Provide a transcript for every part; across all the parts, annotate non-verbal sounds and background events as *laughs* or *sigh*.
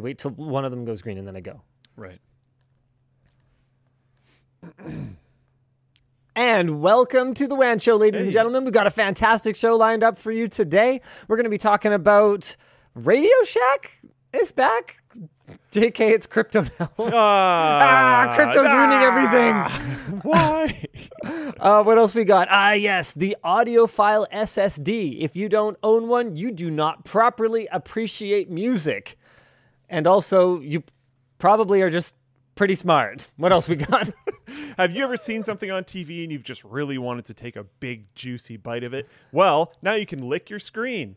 Wait till one of them goes green and then I go. Right. *clears throat* And welcome to the WAN Show, ladies and gentlemen. We've got a fantastic show lined up for you today. We're going to be talking about Radio Shack is back. JK, it's crypto now. *laughs* Ah, crypto's ruining everything. *laughs* Why? *laughs* Uh, what else we got? Ah, yes, the audiophile SSD. If you don't own one, you do not properly appreciate music. And also, you probably are just pretty smart. What else we got? *laughs* Have you ever seen something on TV and you've just really wanted to take a big juicy bite of it? Well, now you can lick your screen,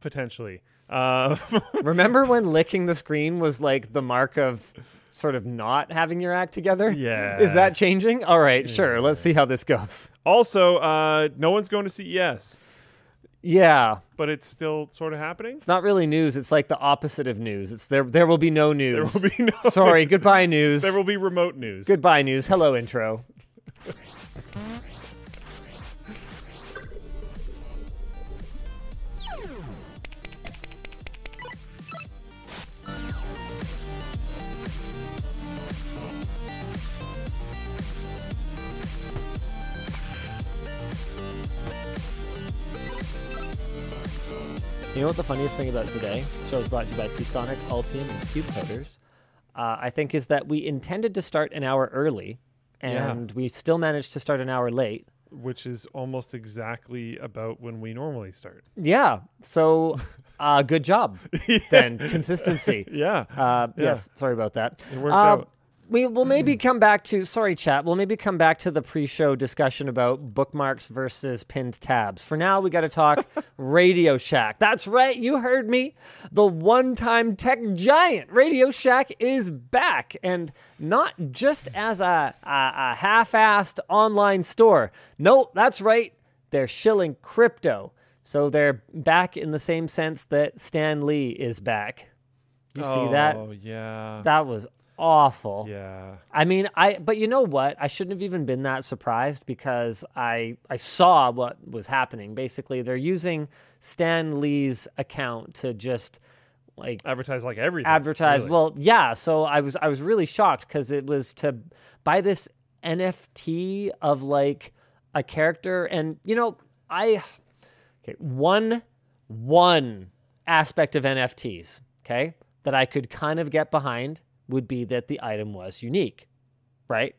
potentially. Uh, *laughs* Remember when licking the screen was like the mark of sort of not having your act together? Yeah. Is that changing? All right, sure. Let's see how this goes. also, uh, no one's going to CES, Yeah. but it's still sort of happening. It's not really news. It's like the opposite of news. It's there there will be no news. There will be no. *laughs* Sorry, goodbye *laughs* news. There will be remote news. Goodbye news. Hello intro. *laughs* You know what the funniest thing about today? The show is brought to you by Seasonic, Altium, and CubeCoders. Uh, I think is that we intended to start an hour early, Yeah. and we still managed to start an hour late. which is almost exactly about when we normally start. Yeah. So, uh, good job. *laughs* Then consistency. Yeah. Uh, Yes. Sorry about that. It worked Uh, out. We will maybe come back to sorry, chat. We'll maybe come back to the pre-show discussion about bookmarks versus pinned tabs. For now, we got to talk *laughs* Radio Shack. That's right, you heard me. The one-time tech giant Radio Shack is back, and not just as a, a, a half-assed online store. No, that's right. They're shilling crypto, so they're back in the same sense that Stan Lee is back. You see that? Oh yeah. That was awful. yeah. I mean, I but you know what? I shouldn't have even been that surprised because I I saw what was happening. Basically, they're using Stan Lee's account to just like Advertise like everything. advertise. really. Well, yeah, so I was I was really shocked cuz it was to buy this NFT of like a character and you know, I okay, one one aspect of NFTs, okay, that I could kind of get behind would be that the item was unique, right?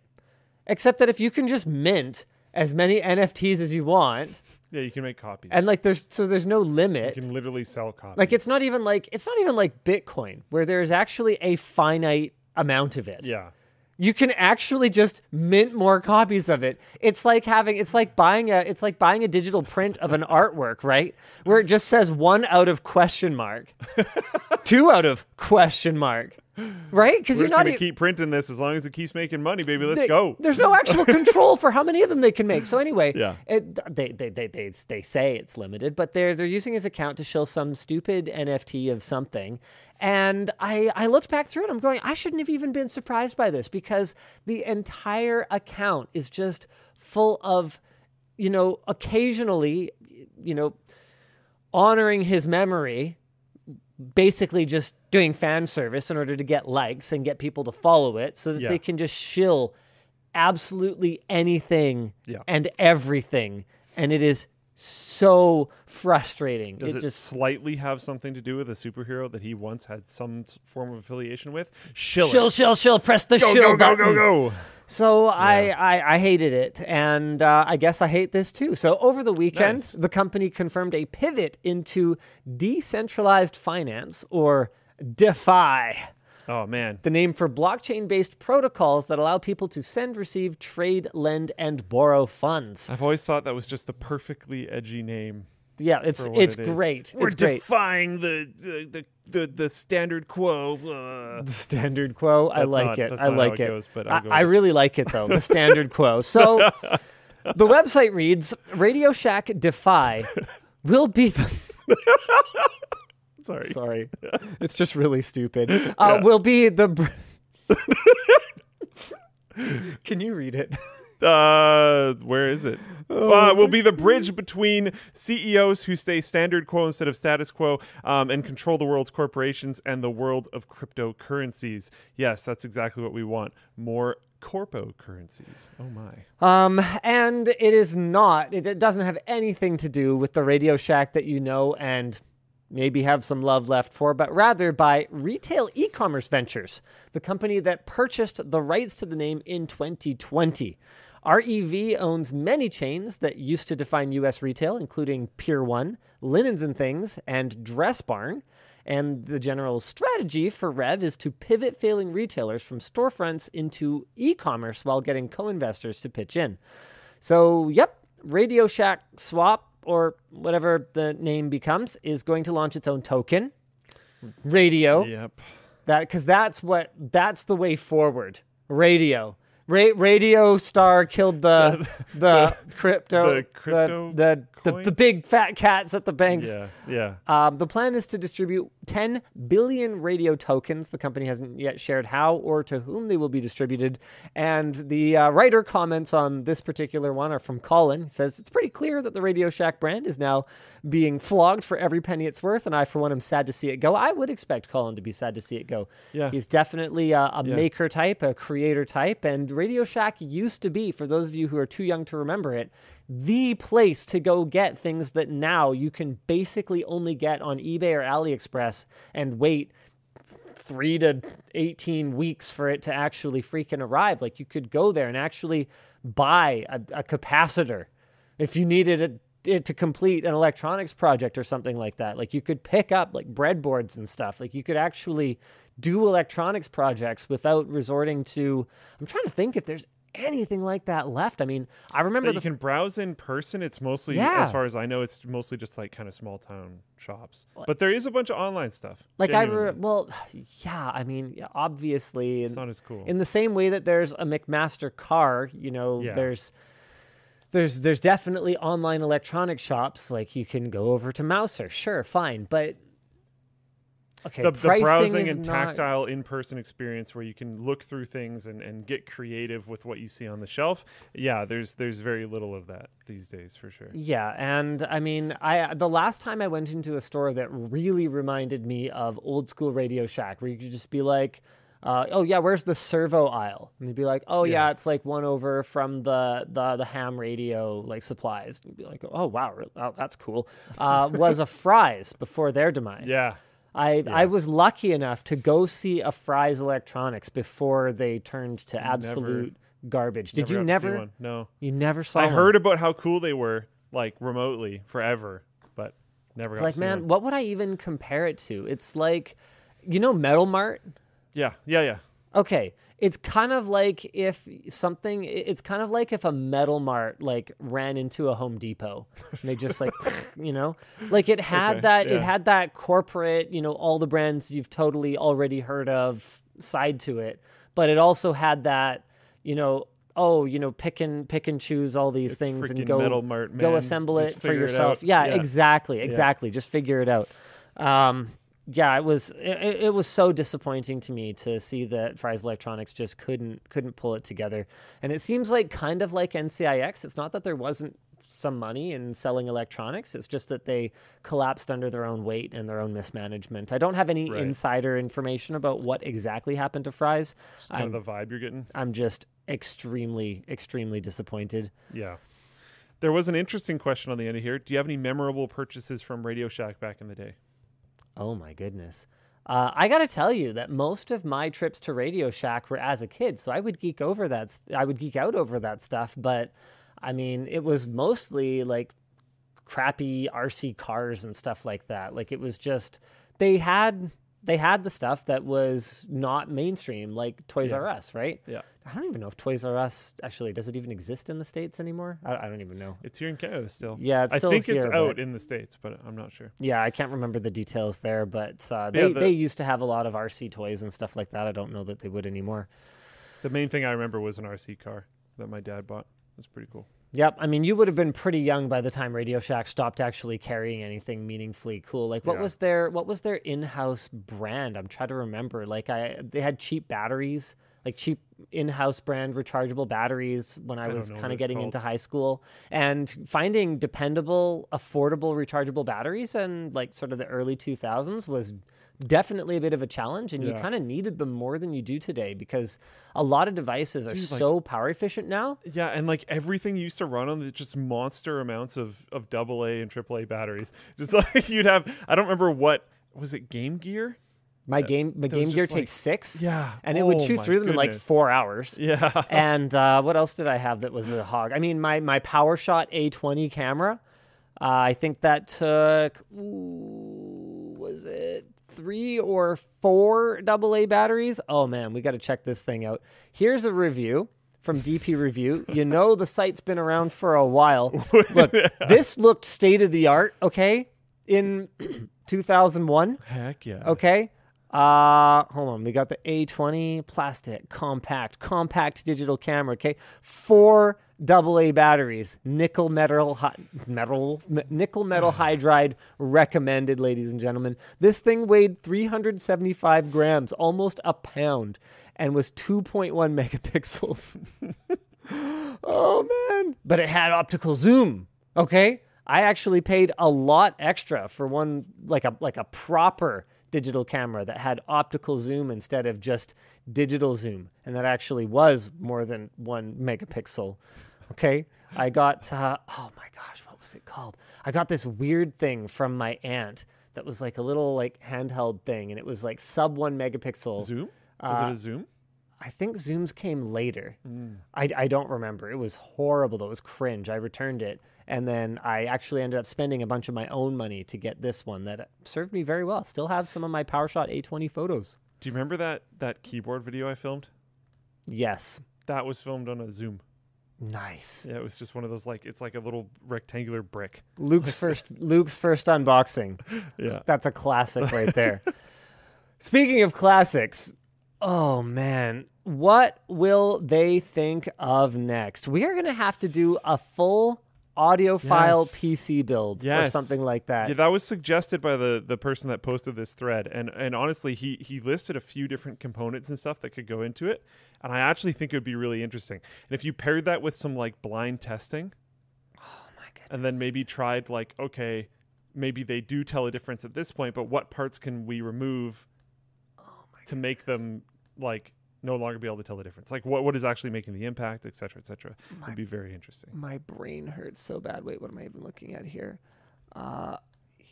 Except that if you can just mint as many NFTs as you want, yeah, you can make copies. and like there's so there's no limit. you can literally sell copies. Like it's not even like it's not even like Bitcoin where there's actually a finite amount of it. yeah. You can actually just mint more copies of it. It's like having it's like buying a it's like buying a digital print of an *laughs* artwork, right? Where it just says one out of question mark. *laughs* Two out of question mark. Right? Because you're just not gonna keep printing this as long as it keeps making money, baby. Let's they- go. There's no actual *laughs* control for how many of them they can make. So anyway, Yeah. it, they, they, they, they, they say it's limited, but they're they're using his account to show some stupid NFT of something. And I I looked back through it. I'm going, I shouldn't have even been surprised by this because the entire account is just full of, you know, occasionally, you know, honoring his memory basically just doing fan service in order to get likes and get people to follow it so that Yeah. they can just shill absolutely anything Yeah. and everything and it is so frustrating Does it, it, just slightly have something to do with a superhero that he once had some form of affiliation with? Shill, it. shill shill shill press the Go, shill go, go, button. go, go. So I, I I hated it, and uh, I guess I hate this too. So over the weekend, Nice. the company confirmed a pivot into decentralized finance, or DeFi. Oh man. the name for blockchain based protocols that allow people to send, receive, trade, lend, and borrow funds. I've always thought that was just the perfectly edgy name. Yeah, it's it's it great. We're it's great. defying the the, the the the standard quo. Uh. *laughs* Standard quo. I That's like not- it. I like it goes, but I, I really like it though. The *laughs* standard quo. So the website reads Radio Shack DeFi *laughs* will be the Sorry. sorry. *laughs* It's just really stupid. Uh, Will be the br- *laughs* Can you read it? Uh, where is it? Uh, will be the bridge between CEOs who stay standard quo instead of status quo um, and control the world's corporations and the world of cryptocurrencies. Yes, that's exactly what we want. More corpo currencies. Oh my. Um, and it is not. It, it doesn't have anything to do with the Radio Shack that you know and maybe have some love left for, but rather by Retail E-commerce Ventures, the company that purchased the rights to the name in 2020. REV owns many chains that used to define US retail, including Pier 1, Linens and Things, and Dress Barn. And the general strategy for Rev is to pivot failing retailers from storefronts into e commerce while getting co investors to pitch in. So, yep, Radio Shack Swap, or whatever the name becomes, is going to launch its own token. Radio. Yep. That because that's what that's the way forward. Radio. Ra- Radio Star killed the *laughs* the, crypto the crypto the the, the, the big fat cats at the banks. Yeah. Yeah. Um, the plan is to distribute 10 billion radio tokens. The company hasn't yet shared how or to whom they will be distributed. And the uh, writer comments on this particular one are from Colin. He says, It's pretty clear that the Radio Shack brand is now being flogged for every penny it's worth. And I, for one, am sad to see it go. I would expect Colin to be sad to see it go. Yeah. He's definitely a, a Yeah. maker type, a creator type. And Radio Shack used to be, for those of you who are too young to remember it, the place to go get things that now you can basically only get on eBay or AliExpress and wait three to 18 weeks for it to actually freaking arrive. Like you could go there and actually buy a, a capacitor if you needed it, it to complete an electronics project or something like that. Like you could pick up like breadboards and stuff. Like you could actually do electronics projects without resorting to. I'm trying to think if there's anything like that left. I mean, I remember That you can browse in person. It's mostly, Yeah. as far as I know, it's mostly just like kind of small town shops. But there is a bunch of online stuff. like I re- well, yeah. I mean, obviously, it's in, not as cool. in the same way that there's a McMaster-Carr, you know, Yeah. there's there's there's definitely online electronic shops. Like you can go over to Mouser, sure, fine, but okay, the, the browsing and not- tactile in-person experience where you can look through things and, and get creative with what you see on the shelf yeah there's there's very little of that these days for sure Yeah, and I mean, I the last time I went into a store that really reminded me of old school Radio Shack, where you could just be like, uh, "Oh yeah, where's the servo aisle?" And they'd be like, "Oh yeah, Yeah. it's like one over from the the the ham radio like supplies." And you'd be like, "Oh wow, oh, that's cool." Uh, was a *laughs* Fry's before their demise. yeah I, I was lucky enough to go see a Fry's Electronics before they turned to absolute garbage. Did you got see never? one. no You never saw. i one? heard about how cool they were like remotely forever but never It's got like, to see man, one. what would I even compare it to? It's like, you know, Metal Mart. yeah yeah yeah Okay, it's kind of like if something. It's kind of like if a Metal Mart like ran into a Home Depot. And they just like, *laughs* *laughs* you know, like it had Okay, that. It had that corporate, you know, all the brands you've totally already heard of side to it, but it also had that, you know. Oh, you know, pick and pick and choose all these It's things and go Mart, go assemble Just it for figure it yourself. yeah, Yeah. exactly, exactly. Just figure it out. Um, yeah, it was it, it was so disappointing to me to see that Fry's Electronics just couldn't couldn't pull it together. And it seems like kind of like NCIX. It's not that there wasn't some money in selling electronics. It's just that they collapsed under their own weight and their own mismanagement. I don't have any Right. insider information about what exactly happened to Fry's. Just kind of the vibe you're getting I'm just extremely extremely disappointed. yeah there was an interesting question on the end of here do you have any memorable purchases from radio shack back in the day Oh my goodness. Uh, I got to tell you that most of my trips to Radio Shack were as a kid, so I would geek over that. st- I would geek out over that stuff, but I mean, it was mostly like crappy RC cars and stuff like that. Like it was just they had they had the stuff that was not mainstream, like Toys Yeah. R Us, right? yeah I don't even know if Toys R Us actually does it even exist in the states anymore. I, I don't even know. it's here in canada still Yeah, it's i still think it's out in the states but i'm not sure Yeah, I can't remember the details there, but uh, Yeah, they, the- they used to have a lot of RC toys and stuff like that. I don't know that they would anymore. The main thing I remember was an RC car that my dad bought. That's pretty cool. Yep, I mean, you would have been pretty young by the time Radio Shack stopped actually carrying anything meaningfully cool. Like, what Yeah. was their what was their in-house brand? I'm trying to remember. Like, I they had cheap batteries. Like cheap in-house brand rechargeable batteries when I don't was kind of getting called. into high school and finding dependable, affordable rechargeable batteries and like sort of the early 2000s was definitely a bit of a challenge and you kind of needed them more than you do today because a lot of devices are Dude, like- so power efficient now. Yeah, and like everything used to run on the just monster amounts of of double A and triple A batteries. Just *laughs* like you'd have, I don't remember what was it, Game Gear? My game my Game Gear like- takes 6 Yeah, and it would Oh chew through them in like 4 hours. *laughs* Yeah, and uh, what else did I have that was a hog? I mean, my my PowerShot A20 camera. Uh, I think that took ooh, was it three or four AA batteries? Oh man, we got to check this thing out. Here's a review from DP *laughs* Review. You know the site's been around for a while. *laughs* Look, this looked state of the art. Okay, in *clears throat* 2001. heck yeah. Okay. Uh, hold on. We got the A20 plastic compact compact digital camera. Okay, four AA batteries, nickel metal hy- metal nickel metal *sighs* hydride recommended, ladies and gentlemen. This thing weighed 375 grams, almost a pound, and was 2.1 *laughs* megapixels. *laughs* oh man! But it had optical zoom. Okay, I actually paid a lot extra for one, like a like a proper digital camera that had optical zoom instead of just digital zoom, and that actually was more than one megapixel. Okay, I got uh, oh my gosh, what was it called? I got this weird thing from my aunt that was like a little like handheld thing, and it was like sub one megapixel. Zoom? Was Uh, it a Zoom? I think Zooms came later. Mm. I, I don't remember. It was horrible. It was cringe. I returned it. And then I actually ended up spending a bunch of my own money to get this one that served me very well. Still have some of my PowerShot A20 photos. Do you remember that that keyboard video I filmed? Yes. That was filmed on a Zoom. Nice. Yeah, it was just one of those like it's like a little rectangular brick. Luke's *laughs* first Luke's first unboxing. Yeah. That's a classic right there. *laughs* Speaking of classics, oh man, what will they think of next? We are going to have to do a full audiophile Yes. PC build or something like that. Yeah, that was suggested by the the person that posted this thread, and and honestly, he he listed a few different components and stuff that could go into it, and I actually think it would be really interesting. And if you paired that with some like blind testing, oh my goodness. and then maybe tried like, okay, maybe they do tell a difference at this point, but what parts can we remove oh to make them like no longer be able to tell the difference? Like what what is actually making the impact, et cetera, et cetera. Would be very interesting. my brain hurts so bad. Wait, what am I even looking at here? Uh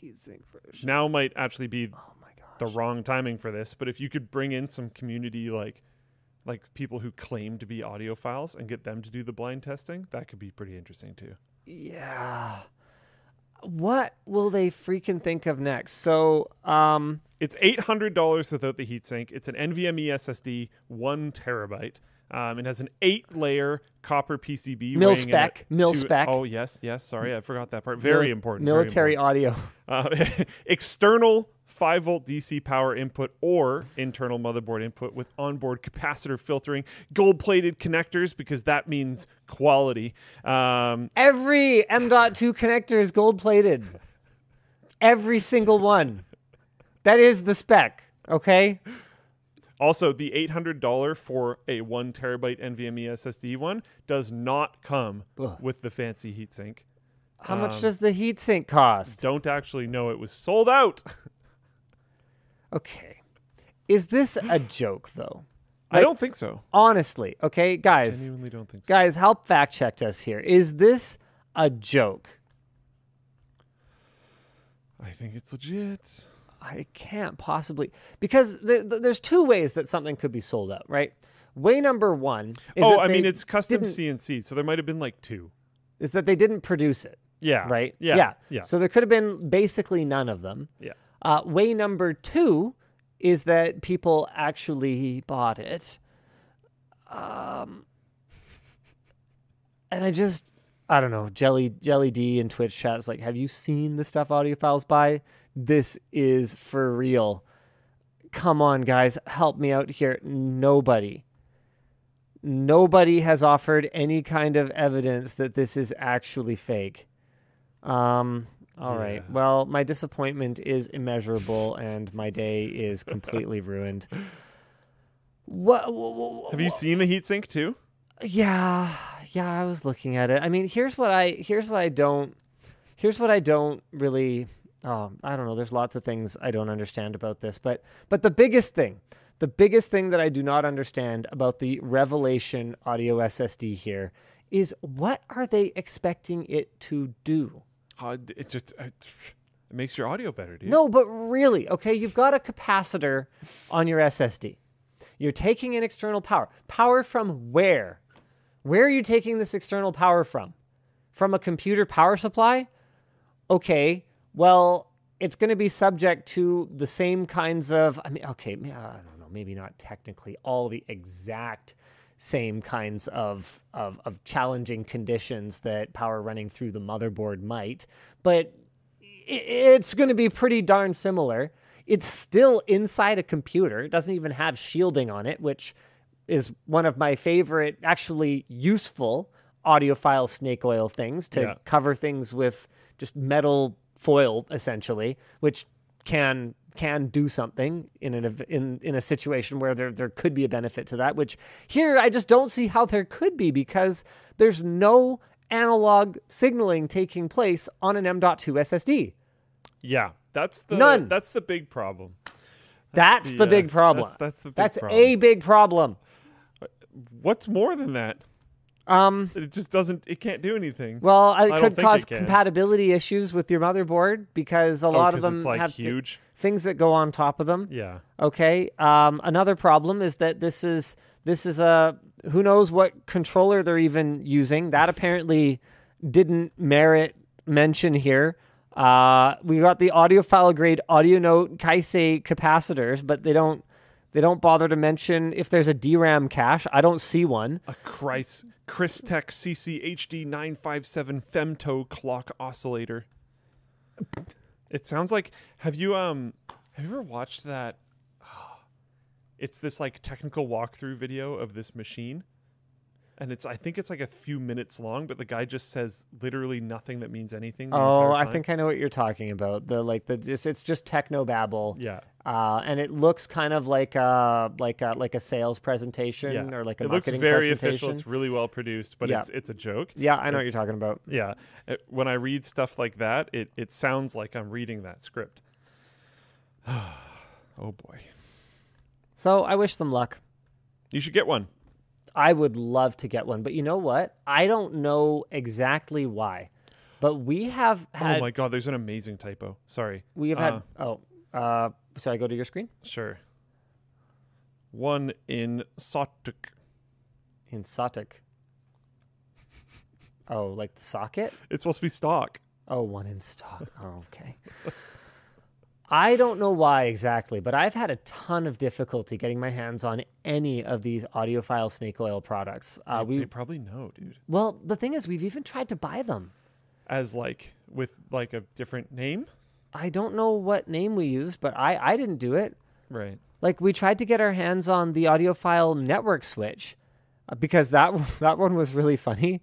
heatsink version. Now might actually be Oh my the wrong timing for this, but if you could bring in some community like like people who claim to be audiophiles and get them to do the blind testing, that could be pretty interesting too. Yeah. What will they freaking think of next? So, um It's eight hundred dollars without the heatsink. It's an NVMe SSD, one terabyte. Um, it has an eight-layer copper PCB. Mil spec, mil spec. Oh yes, yes. Sorry, I forgot that part. Very mili- important. very Military important. audio. Uh, *laughs* external 5 volt DC power input or internal motherboard input with onboard capacitor filtering, gold plated connectors because that means quality. Um, Every M.2 connector is gold plated. Every single one. That is the spec. Okay. also, the $800 for a 1 terabyte NVMe SSD one does not come Ugh. with the fancy heatsink. How much Um, does the heatsink cost? Don't actually know it was sold out. *laughs* Okay. Is this a *gasps* joke though? I don't think so. Honestly, okay, guys. Genuinely don't think so. Guys, help fact check us here. Is this a joke? I think it's legit. I can't possibly because there, there- there's two ways that something could be sold out, right? Way number one is oh, I mean, it's custom CNC, so there might have been like two. is that they didn't produce it, Yeah. right? Yeah. yeah, Yeah. So there could have been basically none of them. yeah. Uh, way number two is that people actually bought it. Um, and I just, I don't know, Jelly Jelly D in Twitch chat is like, have you seen the stuff audiophiles buy? This is for real. Come on, guys, help me out here. Nobody. Nobody has offered any kind of evidence that this is actually fake. Um, all right. Yeah. Well, my disappointment is immeasurable and my day is completely ruined. *laughs* What? wh- wh- Have you seen the heatsink too? Yeah, yeah, I was looking at it. I mean, here's what I here's what I don't here's what I don't really oh, I don't know. There's lots of things I don't understand about this, but but the biggest thing, the biggest thing that I do not understand about the Revelation audio SSD here is what are they expecting it to do? Uh, it just uh, it makes your audio better, dude. No, but really, okay, you've got a capacitor on your SSD. You're taking in external power. Power from where? Where are you taking this external power from? From a computer power supply? Okay, well, it's going to be subject to the same kinds of, I mean, okay, I don't know, maybe not technically all the exact same kinds of, of, of challenging conditions that power running through the motherboard might, but it's going to be pretty darn similar. It's still inside a computer. It doesn't even have shielding on it, which is one of my favorite, actually useful audiophile snake oil things to Yeah. cover things with just metal foil, essentially, which can can do something in an in in a situation where there there could be a benefit to that. Which here I just don't see how there could be because there's no analog signaling taking place on an M.2 SSD. Yeah, that's the None. That's the big problem. That's the Yeah, big problem. That's, that's the big That's problem. a big problem. What's more than that? Um, It just doesn't. It can't do anything. well, it don't could cause it compatibility issues with your motherboard because a Oh, lot of them it's like have huge. Things that go on top of them. Yeah. Okay. Um, another problem is that this is this is a who knows what controller they're even using. That apparently didn't merit mention here. Uh, we got the audiophile grade audio note Kaisei capacitors, but they don't they don't bother to mention if there's a DRAM cache. I don't see one. A Christ Crystek CCHD 957 femto clock oscillator. It sounds like have you um have you ever watched that *sighs* it's this like technical walkthrough video of this machine and it's I think it's like a few minutes long but the guy just says literally nothing that means anything Oh, I think I know what you're talking about. The like the just it's just techno babble. yeah Uh, and it looks kind of like a like a like a sales presentation yeah or like a it looks very official it's really well produced but Yeah. it's it's a joke yeah, I know what you're talking about. Yeah. It- when I read stuff like that, it, it sounds like I'm reading that script. *sighs* oh boy. So I wish them luck. You should get one. I would love to get one, but you know what? I don't know exactly why. But we have had oh my god, there's an amazing typo. Sorry. we have uh, had oh uh should I go to your screen? Sure. One in Sotuk. In Sotic. Oh, like the socket? It's supposed to be stock. Oh, one in stock. Oh, okay. *laughs* I don't know why exactly, but I've had a ton of difficulty getting my hands on any of these audiophile snake oil products. Uh, they, we they probably know, dude. well, the thing is, we've even tried to buy them. As like with like a different name. I don't know what name we used, but I I didn't do it. Right. Like we tried to get our hands on the audiophile network switch uh, because that *laughs* that one was really funny.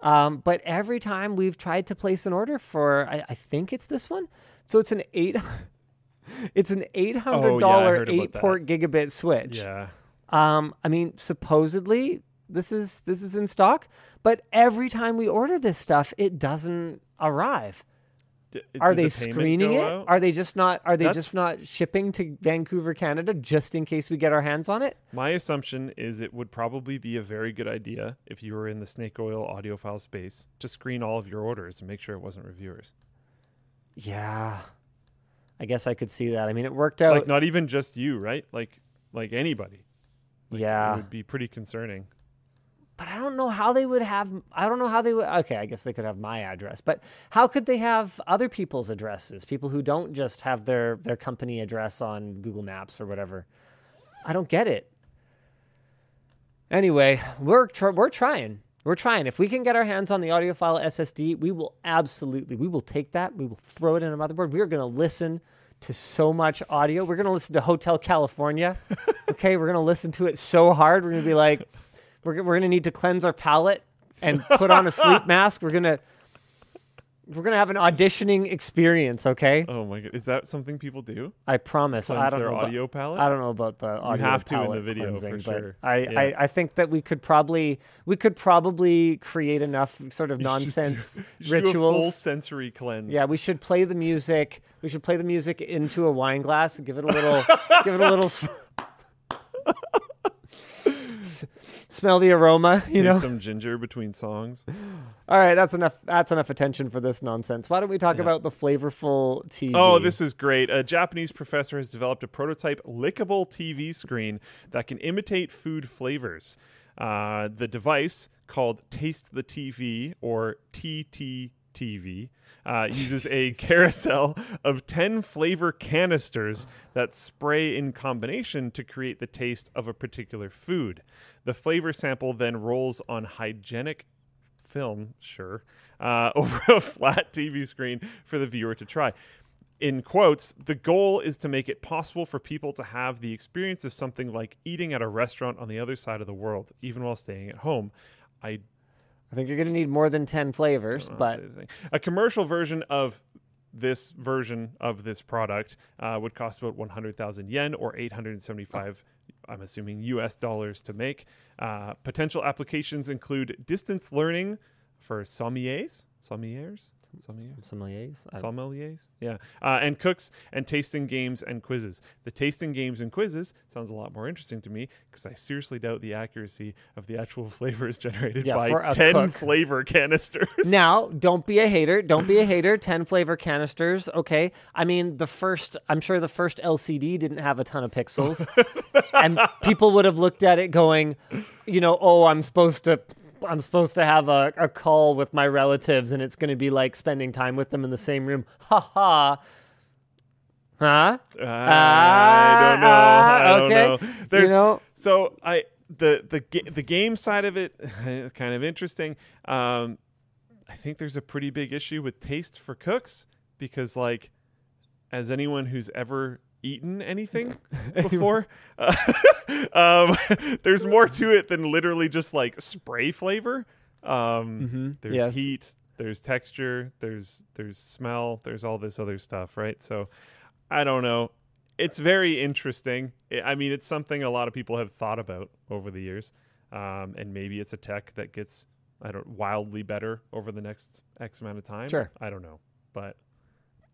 Um, but every time we've tried to place an order for, I, I think it's this one. So it's an eight, *laughs* it's an eight hundred dollar heard about eight port gigabit switch. Yeah. Um, I mean, supposedly this is this is in stock, but every time we order this stuff, it doesn't arrive. D- Are they the screening it? out? Are they just not? Are they That's- just not shipping to Vancouver, Canada, just in case we get our hands on it? My assumption is it would probably be a very good idea if you were in the snake oil audiophile space to screen all of your orders and make sure it wasn't reviewers. Yeah, I guess I could see that. I mean, it worked out. like not even just you, right? Like like anybody. It yeah, it would be pretty concerning. but I don't know how they would have. I don't know how they would. Okay, I guess they could have my address, but how could they have other people's addresses? People who don't just have their their company address on Google Maps or whatever. I don't get it. Anyway, we're tr- we're trying. We're trying. If we can get our hands on the audiophile SSD, we will absolutely we will take that. We will throw it in a motherboard. We are going to listen to so much audio. We're going to listen to Hotel California. *laughs* okay, we're going to listen to it so hard. We're going to be like we're, we're going to need to cleanse our palate and put on a *laughs* sleep mask. We're going to We're gonna have an auditioning experience, okay? Oh my god, is that something people do? I promise. I Cleanse don't their know. about- audio palette. I don't know about the audio palette. Have to in the video, for sure. I, Yeah. I, I think that we could probably we could probably create enough sort of You nonsense *laughs* you do a full rituals. sensory cleanse. Yeah, we should play the music. We should play the music into a wine glass and give it a little, *laughs* give it a little. *laughs* Smell the aroma, *laughs* you Taste know. some ginger between songs. *sighs* All right, that's enough. That's enough attention for this nonsense. Why don't we talk about the flavorful TV? Oh, this is great. A Japanese professor has developed a prototype lickable TV screen that can imitate food flavors. Uh, the device, called Taste the TV or TTTV, uh, uses a *laughs* carousel of 10 flavor canisters that spray in combination to create the taste of a particular food. The flavor sample then rolls on hygienic film, sure, uh, *laughs* over a flat TV screen for the viewer to try. In quotes, the goal is to make it possible for people to have the experience of something like eating at a restaurant on the other side of the world, even while staying at home. I I think you're going to need more than ten flavors, but a commercial version of this version of this product uh, would cost about 100,000 yen or 875, I'm assuming US dollars to make. Uh, potential applications include distance learning for sommeliers, sommeliers, sommeliers, sommeliers. Sommeliers, yeah, uh, and cooks and tasting games and quizzes. The tasting games and quizzes sounds a lot more interesting to me because I seriously doubt the accuracy of the actual *laughs* flavors generated Yeah, by 10 cook. flavor canisters. Now, *laughs* don't be a hater. Don't be a hater. 10 flavor canisters. Okay. I mean, the first, I'm sure the first LCD didn't have a ton of pixels. *laughs* and people would have looked at it going, you know, oh, I'm supposed to. I'm supposed to have a, a call with my relatives and it's going to be like spending time with them in the same room. Ha ha. Huh? I don't know. I Ah, don't okay. know. There's, you know, so I the the the game side of it *laughs* is kind of interesting. Um, I think there's a pretty big issue with taste for cooks because, like, as anyone who's ever eaten anything *laughs* before, uh, *laughs* um, *laughs* there's more to it than literally just like spray flavor. Um, There's Yes. heat, there's texture, there's there's smell, there's all this other stuff, right? So I don't know. It's very interesting. I I mean, it's something a lot of people have thought about over the years, um, and maybe it's a tech that gets I don't wildly better over the next X amount of time. Sure. I don't know, but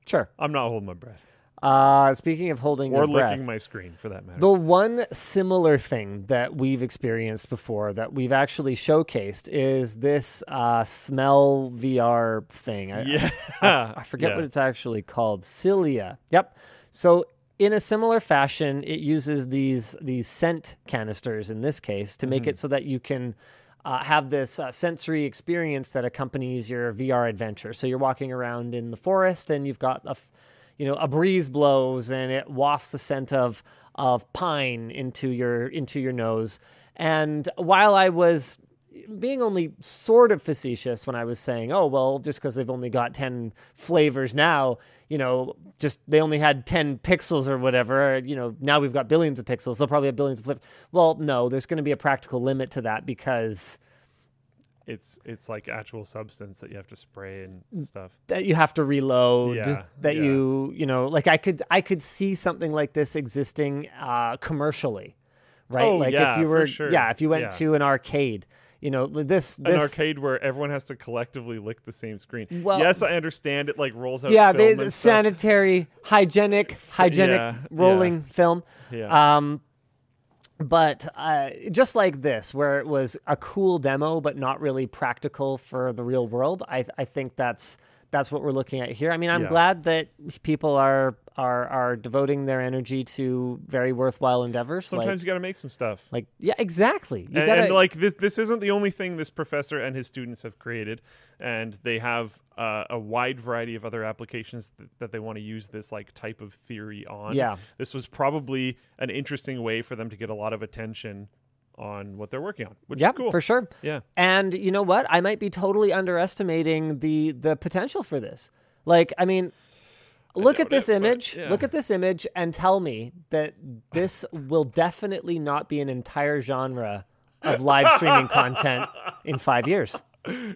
sure. I'm not holding my breath Uh, speaking of holding or your breath, licking my screen for that matter. The one similar thing that we've experienced before that we've actually showcased is this uh, smell VR thing. I, yeah, I, I forget Yeah. what it's actually called. Cilia. Yep. So in a similar fashion, it uses these these scent canisters in this case to Mm-hmm. make it so that you can. Uh, have this uh, sensory experience that accompanies your VR adventure. So you're walking around in the forest, and you've got a, f- you know, a breeze blows, and it wafts a scent of of pine into your into your nose. And while I was being only sort of facetious when I was saying, oh, well, just because they've only got 10 flavors now, you know, just they only had 10 pixels or whatever, you know, now we've got billions of pixels. They'll probably have billions of flavors. Well, no, there's going to be a practical limit to that because it's it's like actual substance that you have to spray and stuff. that you have to reload Yeah, that yeah. you you know like i could i could see something like this existing uh commercially right Oh, like yeah, if you were sure. yeah if you went to an arcade you know this An this arcade where everyone has to collectively lick the same screen. Well- yes, I understand it. Like rolls out. yeah film they, sanitary hygienic hygienic rolling film Yeah. um but uh, just like this, where it was a cool demo but not really practical for the real world, I, I think that's that's what we're looking at here. I mean, I'm Yeah. glad that people are are are devoting their energy to very worthwhile endeavors. Sometimes like, you got to make some stuff. like yeah, exactly. You and, gotta and, like this this isn't the only thing this professor and his students have created and they have uh, a wide variety of other applications th- that they want to use this like type of theory on Yeah. this was probably an interesting way for them to get a lot of attention on what they're working on which yeah, is cool for sure. yeah And you know what? I might be totally underestimating the the potential for this. Like, I mean, look at this it, but image. yeah. Look at this image and tell me that this will definitely not be an entire genre of live streaming *laughs* content in 5 years.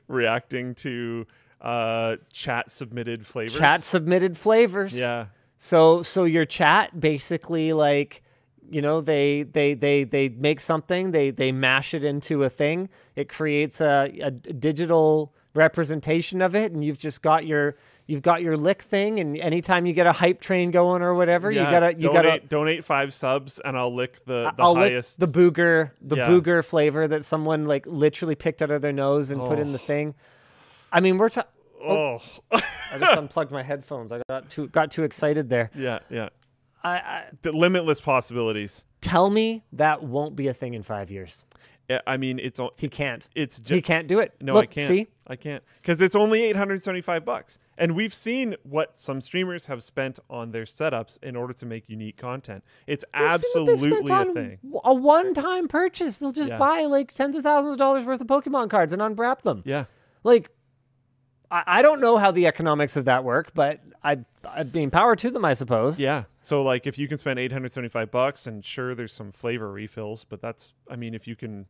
reacting to uh, chat submitted flavors. Chat submitted flavors. Yeah. So so your chat basically like you know they they they they make something they they mash it into a thing it creates a, a digital representation of it and you've just got your you've got your lick thing and anytime you get a hype train going or whatever Yeah, you gotta you donate, gotta donate five subs and I'll lick the, the I'll lick highest. the booger the Yeah. booger flavor that someone like literally picked out of their nose and put in the oh. thing i mean we're ta- oh, oh. *laughs* i just unplugged my headphones i got too got too excited there yeah, yeah. I, I The limitless possibilities. tell me that won't be a thing in five years I mean, it's o- he can't it's just, he can't do it no, Look, I can't. see I can't because it's only 875 bucks, and we've seen what some streamers have spent on their setups in order to make unique content. It's We've absolutely spent a on thing. A one-time purchase. They'll just Yeah. buy like tens of thousands of dollars worth of Pokemon cards and unwrap them. Yeah, Like, I, I don't know how the economics of that work, but I, I being power to them, I suppose. yeah. So like, if you can spend 875 bucks, and sure, there's some flavor refills, but that's, I mean, if you can.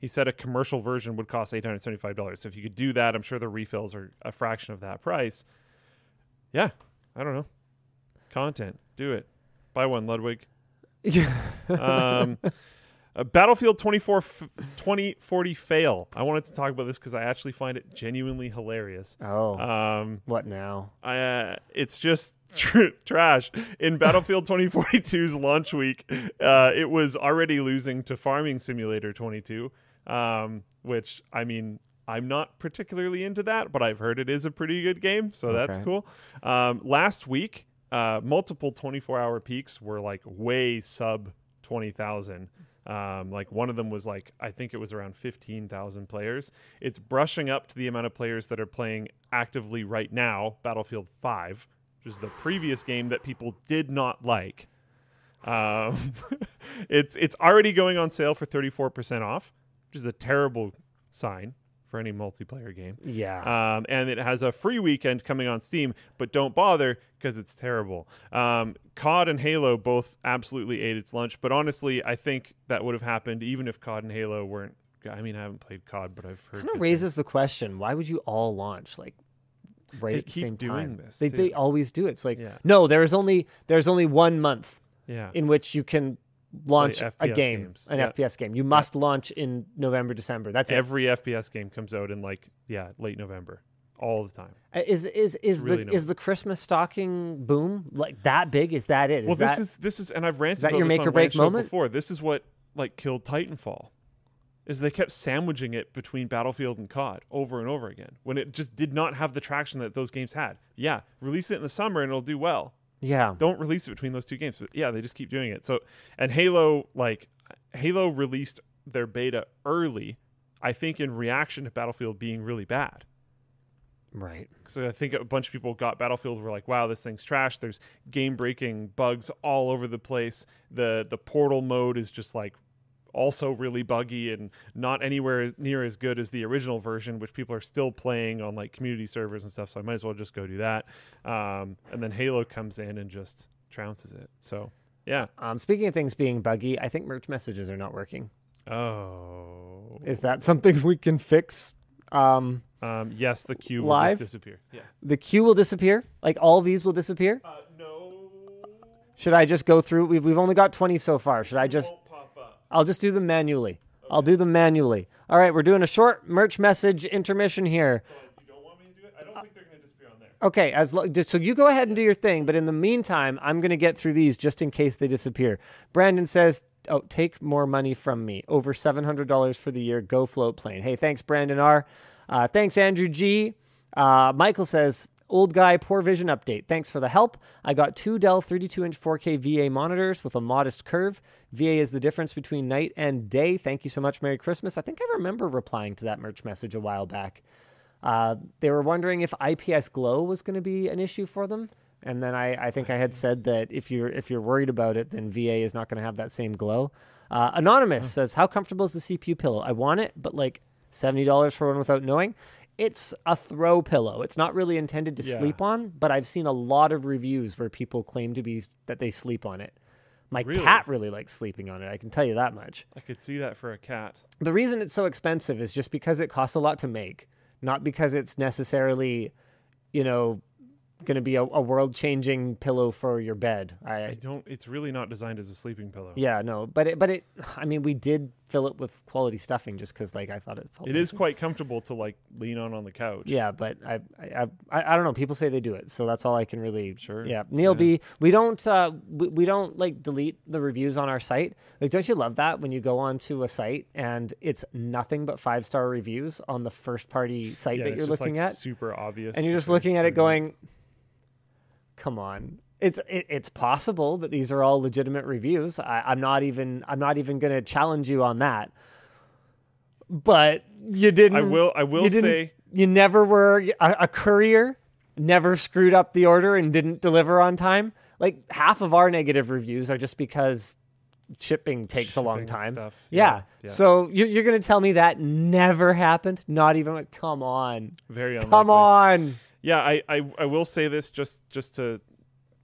He said a commercial version would cost eight hundred seventy-five dollars. So if you could do that, I'm sure the refills are a fraction of that price. Yeah, I don't know. Content, do it. Buy one, Ludwig. *laughs* um, uh, Battlefield 24 f- 2040 fail. I wanted to talk about this because I actually find it genuinely hilarious. oh, Um, what now? I, uh, it's just *laughs* tr- trash. In Battlefield 2042's launch week, uh, it was already losing to Farming Simulator 22, um, which I mean. I'm not particularly into that, but I've heard it is a pretty good game, so that's cool. Um, last week, uh, multiple 24 hour peaks were like way sub 20,000. Um, like one of them was like, I think it was around 15,000 players. It's brushing up to the amount of players that are playing actively right now, Battlefield 5, which is the previous game that people did not like. Um, *laughs* it's it's already going on sale for 34% off, which is a terrible sign for any multiplayer game. Yeah. Um, and it has a free weekend coming on Steam, but don't bother because it's terrible. Um, COD and Halo both absolutely ate its lunch, but honestly, I think that would have happened even if COD and Halo weren't. I mean, I haven't played COD, but I've heard. kind of raises the question: Why would you all launch like right They at the same time? this, they too. they always do it. It's like Yeah. no, there's only there's only one month. Yeah. in which you can launch a game, games. an Yeah. FPS game. You must launch in November, December. That's it. Every FPS game comes out in like yeah late November, all the time. Uh, Is is is Really the is the Christmas stocking boom like that big? Is that it? Is well, that, this is this is, and I've ranted that about your this make on or break moment? before. This is what like killed Titanfall, is they kept sandwiching it between Battlefield and COD over and over again when it just did not have the traction that those games had. Yeah, release it in the summer and it'll do well. Yeah. Don't release it between those two games. But yeah, they just keep doing it. So and Halo like Halo released their beta early, I think in reaction to Battlefield being really bad. Right. So I think a bunch of people got Battlefield were like, "Wow, this thing's trash." There's game-breaking bugs all over the place. the The portal mode is just like also really buggy and not anywhere near as good as the original version, which people are still playing on like community servers and stuff. So I might as well just go do that. Um, and then Halo comes in and just trounces it. So yeah. Um, speaking of things being buggy, I think merch messages are not working. Oh. Is that something we can fix? Um, Um, yes, the queue will Live? just disappear. Yeah. the queue will disappear. Like all these will disappear. Uh, no. Should I just go through? We've we've only got twenty so far. Should I just? Won't pop up. I'll just do them manually. I'll do them manually. All right, we're doing a short merch message intermission here. You don't want me to do it? I don't think they're going to disappear on there. Okay, as lo- so you go ahead and do your thing, but in the meantime, I'm going to get through these just in case they disappear. Brandon says, "Oh, take more money from me. Over seven hundred dollars for the year. Go Floatplane." Hey, thanks, Brandon R. Uh, thanks, Andrew G. Uh, Michael says, "Old guy, poor vision update. Thanks for the help. I got two Dell 32-inch 4K VA monitors with a modest curve. VA is the difference between night and day. Thank you so much. Merry Christmas." I think I remember replying to that merch message a while back. Uh, they were wondering if IPS glow was going to be an issue for them, and then I, I think I had said that if you're if you're worried about it, then VA is not going to have that same glow. Uh, Anonymous says, "How comfortable is the CPU pillow? I want it, but like seventy dollars for one without knowing." It's a throw pillow. It's not really intended to Yeah. sleep on, but I've seen a lot of reviews where people claim to be that they sleep on it. My Really? cat really likes sleeping on it. I can tell you that much. I could see that for a cat. The reason it's so expensive is just because it costs a lot to make. not because it's necessarily, you know, going to be a, a world changing pillow for your bed. I, I don't. It's really not designed as a sleeping pillow. yeah, no, but it, but it, I mean, we did fill it with quality stuffing just because, like, I thought it felt. It is quite comfortable to like lean on on the couch. Yeah, but I, I, I, I don't know. People say they do it, so that's all I can really. Sure. Yeah, Neil B. We don't, uh, we, we don't like delete the reviews on our site. Like, don't you love that when you go onto a site and it's nothing but five star reviews on the first party site Yeah, that you're looking like, at, super obvious, and you're just looking at it, going, "Come on." It's it, it's possible that these are all legitimate reviews. I, I'm not even I'm not even going to challenge you on that. But you didn't. I will. I will you say. you never were a, a courier, never screwed up the order and didn't deliver on time. Like half of our negative reviews are just because shipping takes a long time. Yeah. yeah, yeah. So you're, you're going to tell me that never happened? Not even like, come on. Very unlikely. Come on. Yeah, I, I, I will say this just just to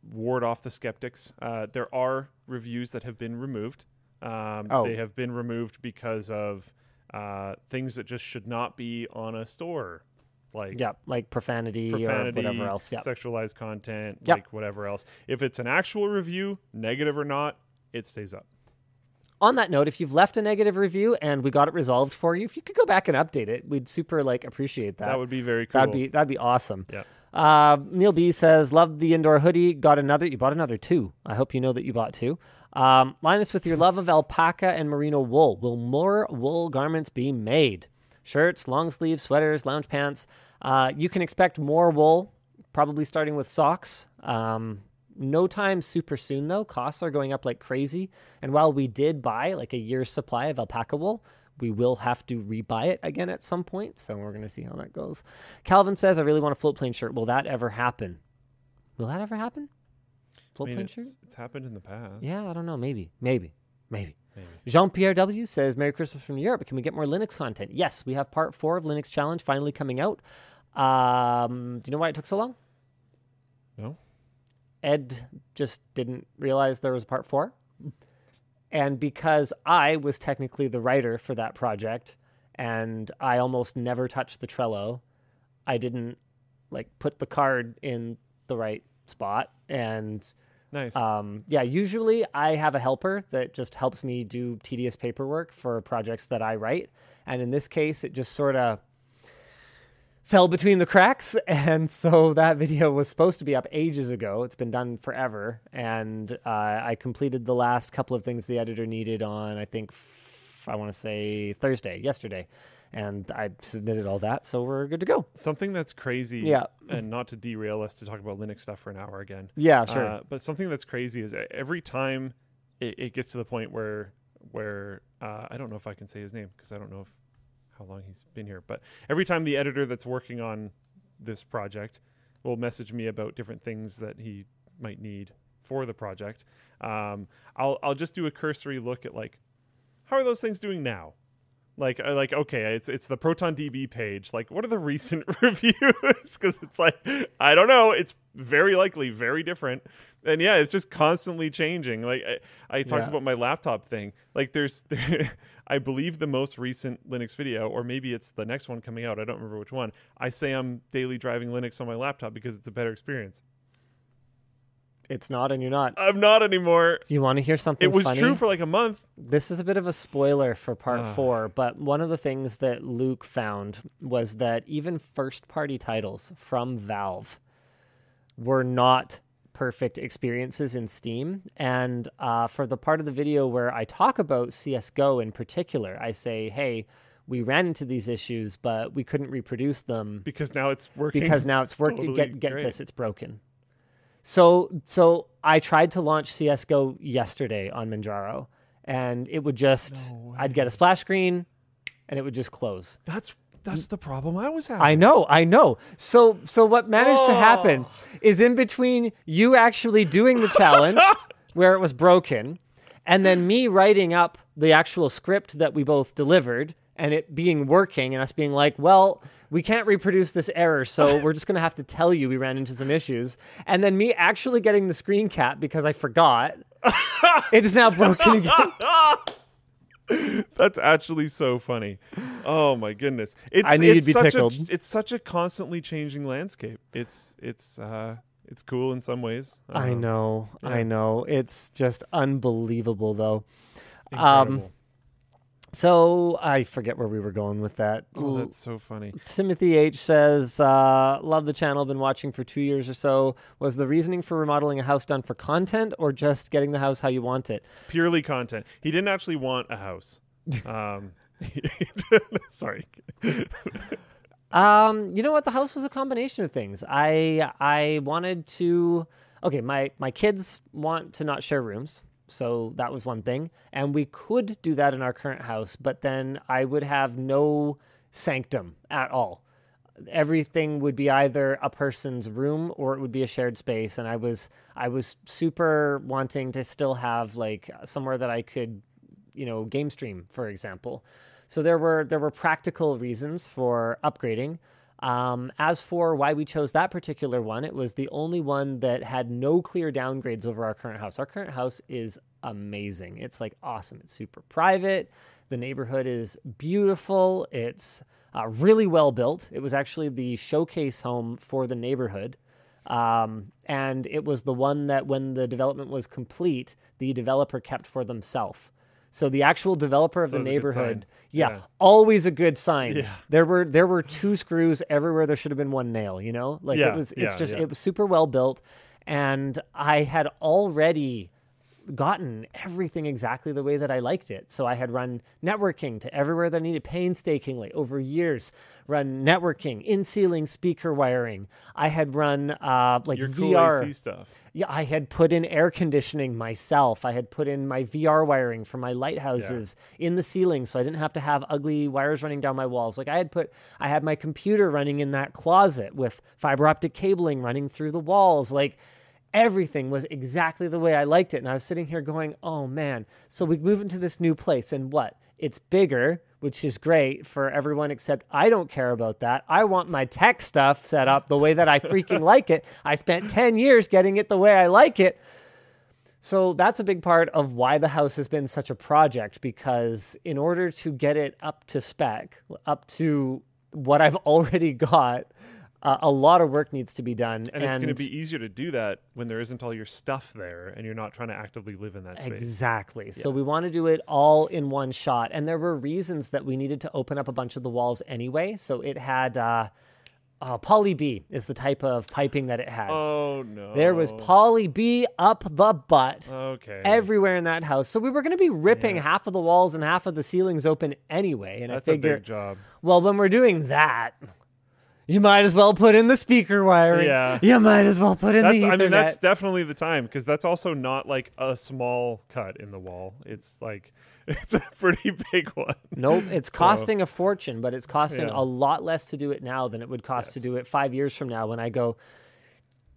ward off the skeptics. Uh, there are reviews that have been removed. Um, Oh. They have been removed because of uh, things that just should not be on a store, like Yeah. Like profanity, profanity, or whatever else. Yeah. sexualized content, Yep. like whatever else. If it's an actual review, negative or not, it stays up. On that note, if you've left a negative review and we got it resolved for you, if you could go back and update it, we'd super like appreciate that. That would be very cool. That'd be that'd be awesome. Yeah. Uh, Neil B says, "Love the indoor hoodie. Got another. You bought another two. I hope you know that you bought two. Um, Linus, with your love of alpaca and merino wool, will more wool garments be made? Shirts, long sleeves, sweaters, lounge pants. Uh, you can expect more wool, probably starting with socks. Um, no time super soon though. Costs are going up like crazy. And while we did buy like a year's supply of alpaca wool, we will have to rebuy it again at some point. So we're going to see how that goes. Calvin says, I really want a Floatplane shirt. Will that ever happen? Will that ever happen? I Float mean, plane it's, shirt? it's happened in the past. Yeah, I don't know. Maybe. Maybe. Maybe. Maybe. Jean Pierre W says, Merry Christmas from Europe. Can we get more Linux content? Yes, we have part four of Linux Challenge finally coming out. Um, do you know why it took so long? No. Ed just didn't realize there was a part four. And because I was technically the writer for that project and I almost never touched the Trello, I didn't like put the card in the right spot. And Nice. um, yeah, usually I have a helper that just helps me do tedious paperwork for projects that I write. And in this case, it just sort of fell between the cracks. *laughs* And so that video was supposed to be up ages ago. It's been done forever. And uh, I completed the last couple of things the editor needed on, I think, f- I want to say Thursday, yesterday. And I submitted all that. So we're good to go. something that's crazy. Yeah. And not to derail us to talk about Linux stuff for an hour again. Yeah, sure. Uh, but something that's crazy is every time it, it gets to the point where where uh, I don't know if I can say his name because I don't know if how long he's been here. But every time the editor that's working on this project will message me about different things that he might need for the project, um, I'll I'll just do a cursory look at like how are those things doing now. Like, uh, like okay, it's it's the ProtonDB page. Like, what are the recent *laughs* reviews? Because it's like I don't know. It's very likely very different, and yeah, it's just constantly changing. Like I, I talked Yeah. about my laptop thing. Like, there's, *laughs* I believe the most recent Linux video, or maybe it's the next one coming out. I don't remember which one. I say I'm daily driving Linux on my laptop because it's a better experience. It's not, and you're not. I'm not anymore. You want to hear something It was funny? true for like a month. This is a bit of a spoiler for part four, but one of the things that Luke found was that even first party titles from Valve were not perfect experiences in Steam. And uh, for the part of the video where I talk about CSGO in particular, I say, hey, we ran into these issues, but we couldn't reproduce them Because now it's working. because now it's working. *laughs* Totally get get great. this, it's broken. So so I tried to launch CS:GO yesterday on Manjaro, and it would just I'd get a splash screen, and it would just close. that's that's the problem I was having. I know, I know. So so what managed to happen is in between you actually doing the challenge *laughs* where it was broken and then me writing up the actual script that we both delivered and it being working and us being like, well, we can't reproduce this error, so *laughs* we're just going to have to tell you we ran into some issues. And then me actually getting the screen cap because I forgot. it is now broken again. *laughs* That's actually so funny. Oh my goodness! It's I you'd it's be such tickled. A, it's such a constantly changing landscape. It's it's uh it's cool in some ways. I Um, know, I yeah. know. It's just unbelievable, though. Um, Incredible. So I forget where we were going with that. oh, that's so funny. Timothy H says, uh, "Love the channel. Been watching for two years or so. Was the reasoning for remodeling a house done for content, or just getting the house how you want it?" Purely content. He didn't actually want a house. *laughs* Um, *laughs* *laughs* sorry. Um, you know what? The house was a combination of things. I I wanted to. Okay, my my kids want to not share rooms, so that was one thing, and we could do that in our current house. But then I would have no sanctum at all. Everything would be either a person's room or it would be a shared space, and I was I was super wanting to still have like somewhere that I could, you know, game stream, for example. So there were there were practical reasons for upgrading. Um, as for why we chose that particular one, it was the only one that had no clear downgrades over our current house. Our current house is amazing. It's like awesome. It's super private. The neighborhood is beautiful. It's uh, really well built. It was actually the showcase home for the neighborhood. Um, and it was the one that, when the development was complete, the developer kept for themselves. So the actual developer of the was a good neighborhood, yeah, Yeah. always a good sign. Yeah. There were there were two screws everywhere. There should have been one nail. You know, like Yeah, it was. It's just it was super well built, and I had already gotten everything exactly the way that I liked it. So I had run networking to everywhere that I needed painstakingly over years. Run networking, in ceiling speaker wiring. I had run uh, like Your VR. Stuff. Yeah, I had put in air conditioning myself. I had put in my VR wiring for my lighthouses in the ceiling so I didn't have to have ugly wires running down my walls. Like I had put I had my computer running in that closet with fiber optic cabling running through the walls. Like everything was exactly the way I liked it. And I was sitting here going, "Oh man, so we move into this new place and what? It's bigger, which is great for everyone except I don't care about that. I want my tech stuff set up the way that I freaking like it. I spent 10 years getting it the way I like it. So that's a big part of why the house has been such a project because in order to get it up to spec, up to what I've *laughs* already got, uh, a lot of work needs to be done. And, it's going to be easier to do that when there isn't all your stuff there and you're not trying to actively live in that space. Exactly. So we want to do it all in one shot. And there were reasons that we needed to open up a bunch of the walls anyway. So it had uh, uh, poly B is the type of piping that it had. Oh no. there was poly B up the butt. Okay. Everywhere in that house. So we were going to be ripping half of the walls and half of the ceilings open anyway. And That's I a figure, big job. well, when we're doing that, you might as well put in the speaker wiring. Yeah. You might as well put in That's, the Ethernet. I mean, that's definitely the time because that's also not like a small cut in the wall. It's like *laughs* it's a pretty big one. Nope, it's costing a fortune, but it's costing Yeah. a lot less to do it now than it would cost to do it five years from now when I go,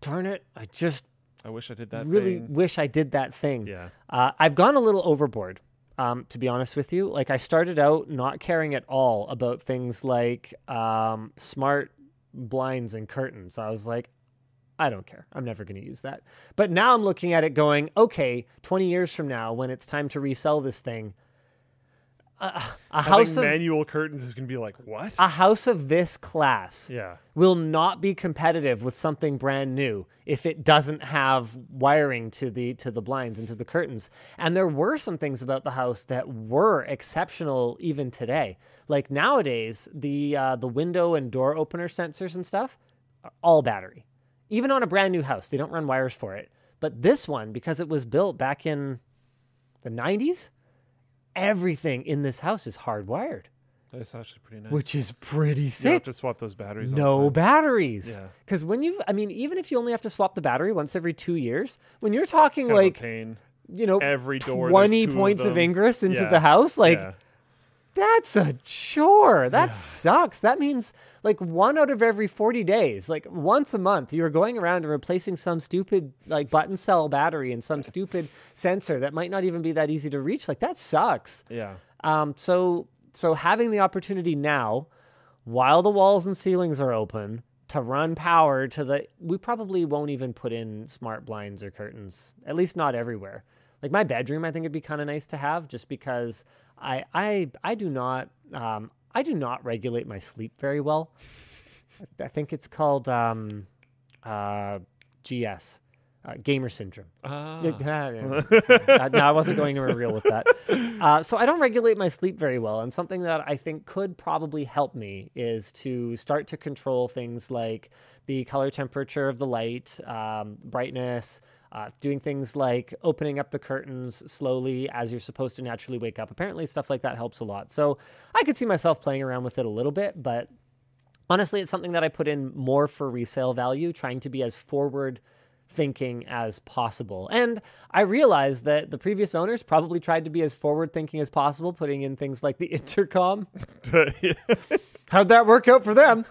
darn it, I just I wish I did that. really thing. wish I did that thing. Yeah. Uh, I've gone a little overboard, um, to be honest with you. Like, I started out not caring at all about things like um, smart blinds and curtains. I was like, I don't care. I'm never going to use that. But now I'm looking at it going, okay, 20 years from now, when it's time to resell this thing, a house of manual curtains is gonna be like what? a house of this class yeah. will not be competitive with something brand new if it doesn't have wiring to the to the blinds and to the curtains. And there were some things about the house that were exceptional even today. Like nowadays, the uh, the window and door opener sensors and stuff are all battery. Even on a brand new house, they don't run wires for it. But this one, because it was built back in the 90s, everything in this house is hardwired, That's actually pretty nice. which is pretty you have to swap those batteries. all the no batteries. Yeah. Because when you, I mean, even if you only have to swap the battery once every two years, when you're talking Kind like, you know, Every door. 20 two of points of, ingress into Yeah. the house, like, Yeah. That's a chore. That sucks. That means like one out of every 40 days, like once a month, you're going around and replacing some stupid like button cell battery and some stupid sensor that might not even be that easy to reach. Like, that sucks. Yeah. Um, so so having the opportunity now, while the walls and ceilings are open, to run power to the we probably won't even put in smart blinds or curtains. At least not everywhere. Like my bedroom, I think it'd be kind of nice to have, just because I I I do not. Um, I do not regulate my sleep very well. I think it's called um, uh, GS, uh, gamer syndrome. Ah. No, I wasn't going anywhere real with that. *laughs* Uh, so I don't regulate my sleep very well, and something that I think could probably help me is to start to control things like the color temperature of the light, um, brightness. Uh, doing things like opening up the curtains slowly as you're supposed to naturally wake up. Apparently, stuff like that helps a lot. So I could see myself playing around with it a little bit, but honestly, it's something that I put in more for resale value, trying to be as forward thinking as possible. And I realized that the previous owners probably tried to be as forward thinking as possible, putting in things like the *laughs* intercom. *laughs* How'd that work out for them?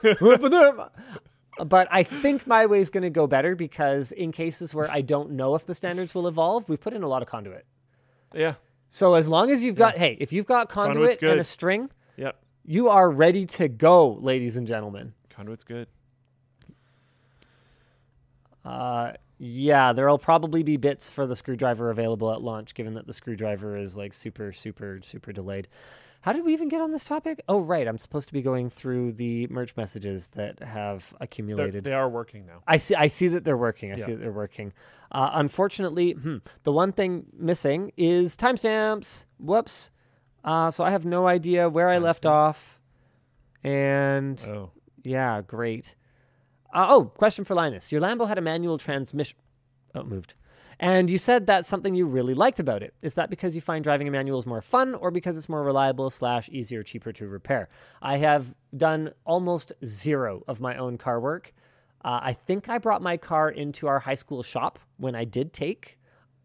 But I think my way is going to go better because in cases where I don't know if the standards will evolve, we put in a lot of conduit. yeah. So as long as you've got, hey, if you've got conduit and a string, Yep. you are ready to go, ladies and gentlemen. Conduit's good. Uh, yeah, there'll probably be bits for the screwdriver available at launch, given that the screwdriver is like super, super, super delayed. How did we even get on this topic? Oh, right. I'm supposed to be going through the merge messages that have They're, accumulated. they are working now. I see. I see that they're working. I Yeah. see that they're working. Uh, unfortunately, hmm, the one thing missing is timestamps. Whoops. Uh, so I have no idea where I left Timestamps? off. And Oh. yeah, great. Uh, oh, question for Linus. Your Lambo had a manual transmission. Oh, moved. And you said that's something you really liked about it. Is that because you find driving a manual is more fun or because it's more reliable slash easier, cheaper to repair? I have done almost zero of my own car work. Uh, I think I brought my car into our high school shop when I did take.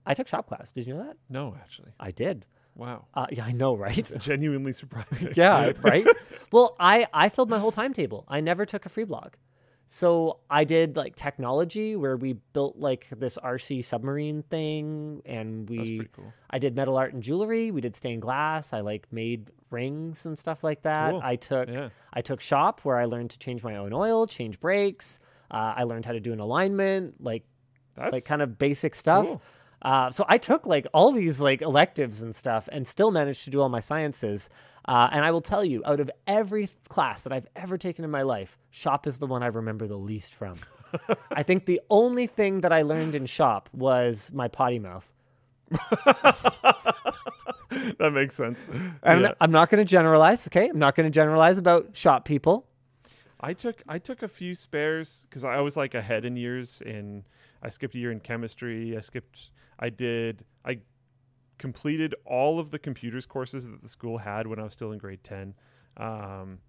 I took shop class. Did you know that? No, actually. I did. Wow. Uh, yeah, I know, right? *laughs* Genuinely surprising. yeah, right. well, I I filled my whole timetable. I never took a free blog. So I did like technology where we built like this RC submarine thing and we That's pretty cool. I did metal art and jewelry, we did stained glass, I like made rings and stuff like that. Cool. I took Yeah. I took shop where I learned to change my own oil, change brakes. Uh, I learned how to do an alignment, like That's like kind of basic stuff. cool. Uh, so I took like all these like electives and stuff, and still managed to do all my sciences. Uh, and I will tell you, out of every class that I've ever taken in my life, shop is the one I remember the least from. I think the only thing that I learned in shop was my potty mouth. *laughs* that makes sense. I'm, Yeah. not, I'm not going to generalize, okay? I'm not going to generalize about shop people. I took I took a few spares because I was like ahead in years. In I skipped a year in chemistry. I skipped. I did. I completed all of the computers courses that the school had when I was still in grade ten. Um,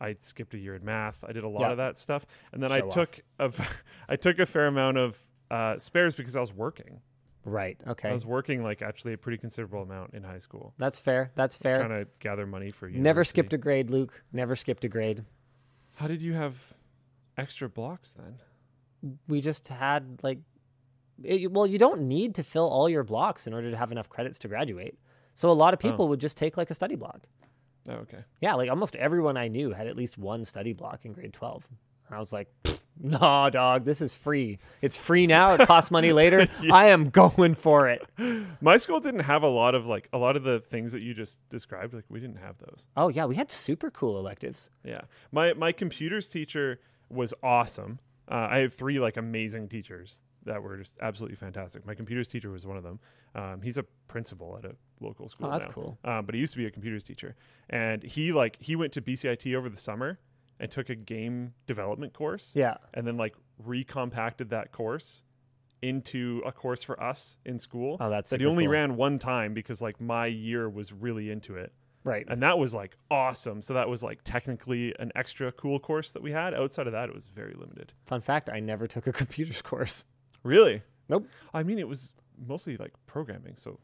I skipped a year in math. I did a lot Yeah. of that stuff, and then Show I took of *laughs* I took a fair amount of uh, spares because I was working. Right. Okay. I was working like actually a pretty considerable amount in high school. That's fair. That's fair. trying to gather money for you. Never skipped a grade, Luke. Never skipped a grade. How did you have extra blocks then? we just had like it, well you don't need to fill all your blocks in order to have enough credits to graduate so a lot of people would just take like a study block Oh, okay. yeah like almost everyone i knew had at least one study block in grade 12 and i was like "Pfft, nah dog this is free it's free now it costs money *laughs* later i am going for it My school didn't have a lot of like a lot of the things that you just described. Like we didn't have those. oh yeah we had super cool electives Yeah. My my computers teacher was awesome. Uh, I have three like amazing teachers that were just absolutely fantastic. My computers teacher was one of them. Um, he's a principal at a local school. oh that's now. cool Um, but he used to be a computers teacher, and he like he went to BCIT over the summer and took a game development course. yeah and then like recompacted that course into a course for us in school oh that's that he only cool. ran one time because like my year was really into it right and that was like awesome so that was like technically an extra cool course that we had outside of that it was very limited fun fact i never took a *laughs* computers course really Nope. i mean it was mostly like programming so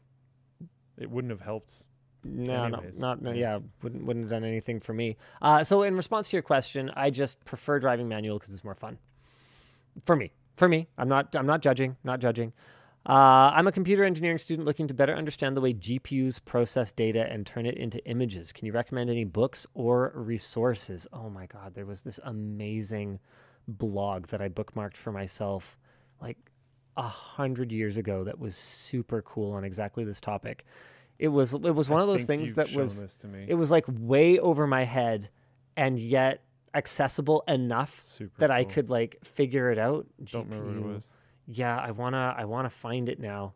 it wouldn't have helped No, no, anyways. not no, Yeah. yeah. Wouldn't wouldn't have done anything for me. Uh, so in response to your question, I just prefer driving manual because it's more fun. For me, for me, I'm not I'm not judging, not judging. Uh, I'm a computer engineering student looking to better understand the way GPUs process data and turn it into images. Can you recommend any books or resources? Oh my God, there was this amazing blog that I bookmarked for myself, like a hundred years ago. That was super cool on exactly this topic. It was it was one I of those things that was to me. it was like way over my head and yet accessible enough Super that I could like figure it out. Don't remember what GPU. it was. Yeah, I wanna I wanna find it now.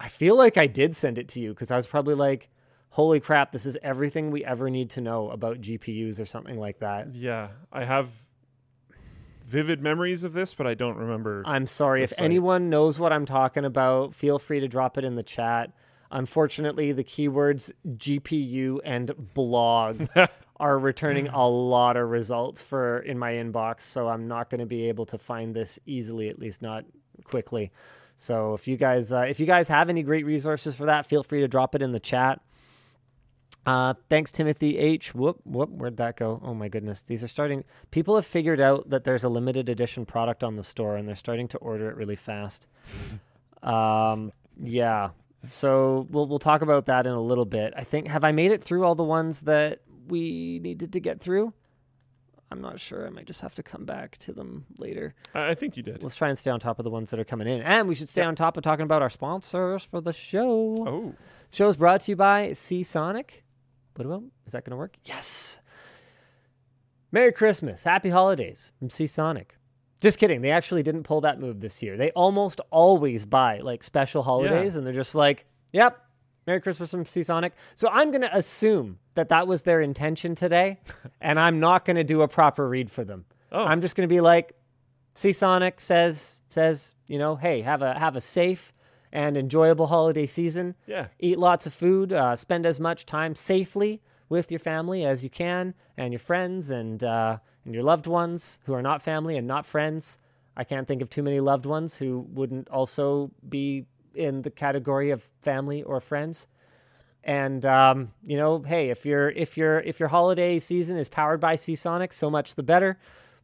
I feel like I did send it to you because I was probably like, "Holy crap! This is everything we ever need to know about GPUs or something like that." Yeah, I have vivid memories of this, but I don't remember. I'm sorry if site. anyone knows what I'm talking about. Feel free to drop it in the chat. Unfortunately, the keywords GPU and blog *laughs* are returning a lot of results for in my inbox, so I'm not going to be able to find this easily, at least not quickly. So if you guys uh, if you guys have any great resources for that, feel free to drop it in the chat. Uh, thanks, Timothy H. Whoop, whoop, where'd that go? Oh my goodness. These are starting. People have figured out that there's a limited edition product on the store and they're starting to order it really fast. *laughs* um, yeah. So we'll, we'll talk about that in a little bit. I think, have I made it through all the ones that we needed to get through? I'm not sure. I might just have to come back to them later. I, think you did. Let's try and stay on top of the ones that are coming in. And we should stay on top of talking about our sponsors for the show. Oh, Show is brought to you by Seasonic. What about? Is that going to work? Yes. Merry Christmas. Happy holidays from Seasonic. Just kidding. They actually didn't pull that move this year. They almost always buy like special holidays and they're just like, yep, Merry Christmas from Seasonic. So I'm going to assume that that was their intention today *laughs* and I'm not going to do a proper read for them. Oh. I'm just going to be like, Seasonic says says, you know, hey, have a have a safe and enjoyable holiday season. yeah. Eat lots of food. Uh, spend as much time safely with your family as you can, and your friends and uh, and your loved ones who are not family and not friends. I can't think of too many loved ones who wouldn't also be in the category of family or friends. And um, you know, hey, if your if your if your holiday season is powered by Seasonic, so much the better.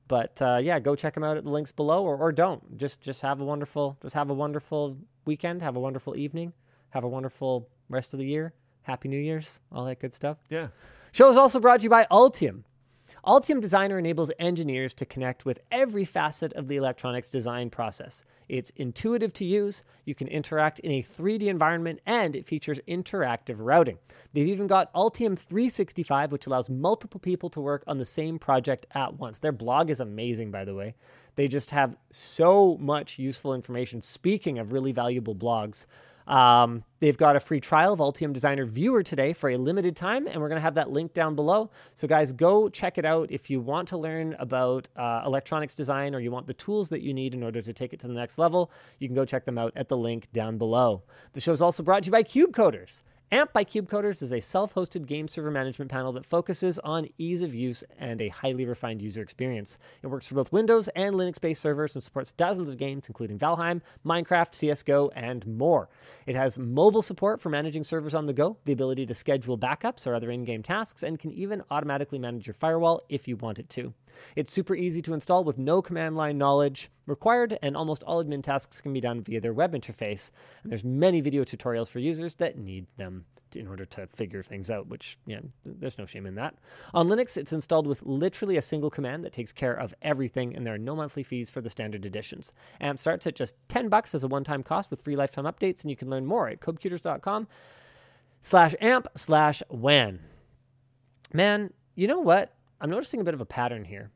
But uh, yeah, go check them out at the links below, or, or don't. Just just have a wonderful just have a wonderful weekend, have a wonderful evening, have a wonderful rest of the year. Happy New Year's, all that good stuff. Yeah. Show is also brought to you by Altium. Altium Designer enables engineers to connect with every facet of the electronics design process. It's intuitive to use, you can interact in a 3D environment, and it features interactive routing. They've even got Altium 365, which allows multiple people to work on the same project at once. Their blog is amazing, by the way. They just have so much useful information. Speaking of really valuable blogs, um, they've got a free trial of Altium Designer Viewer today for a limited time, and we're going to have that link down below. So, guys, go check it out if you want to learn about uh, electronics design or you want the tools that you need in order to take it to the next level. You can go check them out at the link down below. The show is also brought to you by CubeCoders. AMP by CubeCoders is a self hosted game server management panel that focuses on ease of use and a highly refined user experience. It works for both Windows and Linux based servers and supports dozens of games, including Valheim, Minecraft, CSGO, and more. It has mobile support for managing servers on the go, the ability to schedule backups or other in game tasks, and can even automatically manage your firewall if you want it to. It's super easy to install with no command line knowledge required, and almost all admin tasks can be done via their web interface. And there's many video tutorials for users that need them to- in order to figure things out, which, yeah, there's no shame in that. On Linux, it's installed with literally a single command that takes care of everything, and there are no monthly fees for the standard editions. AMP starts at just 10 bucks as a one-time cost with free lifetime updates, and you can learn more at cubecoders.com slash amp slash WAN. Man, you know what? I'm noticing a bit of a pattern here.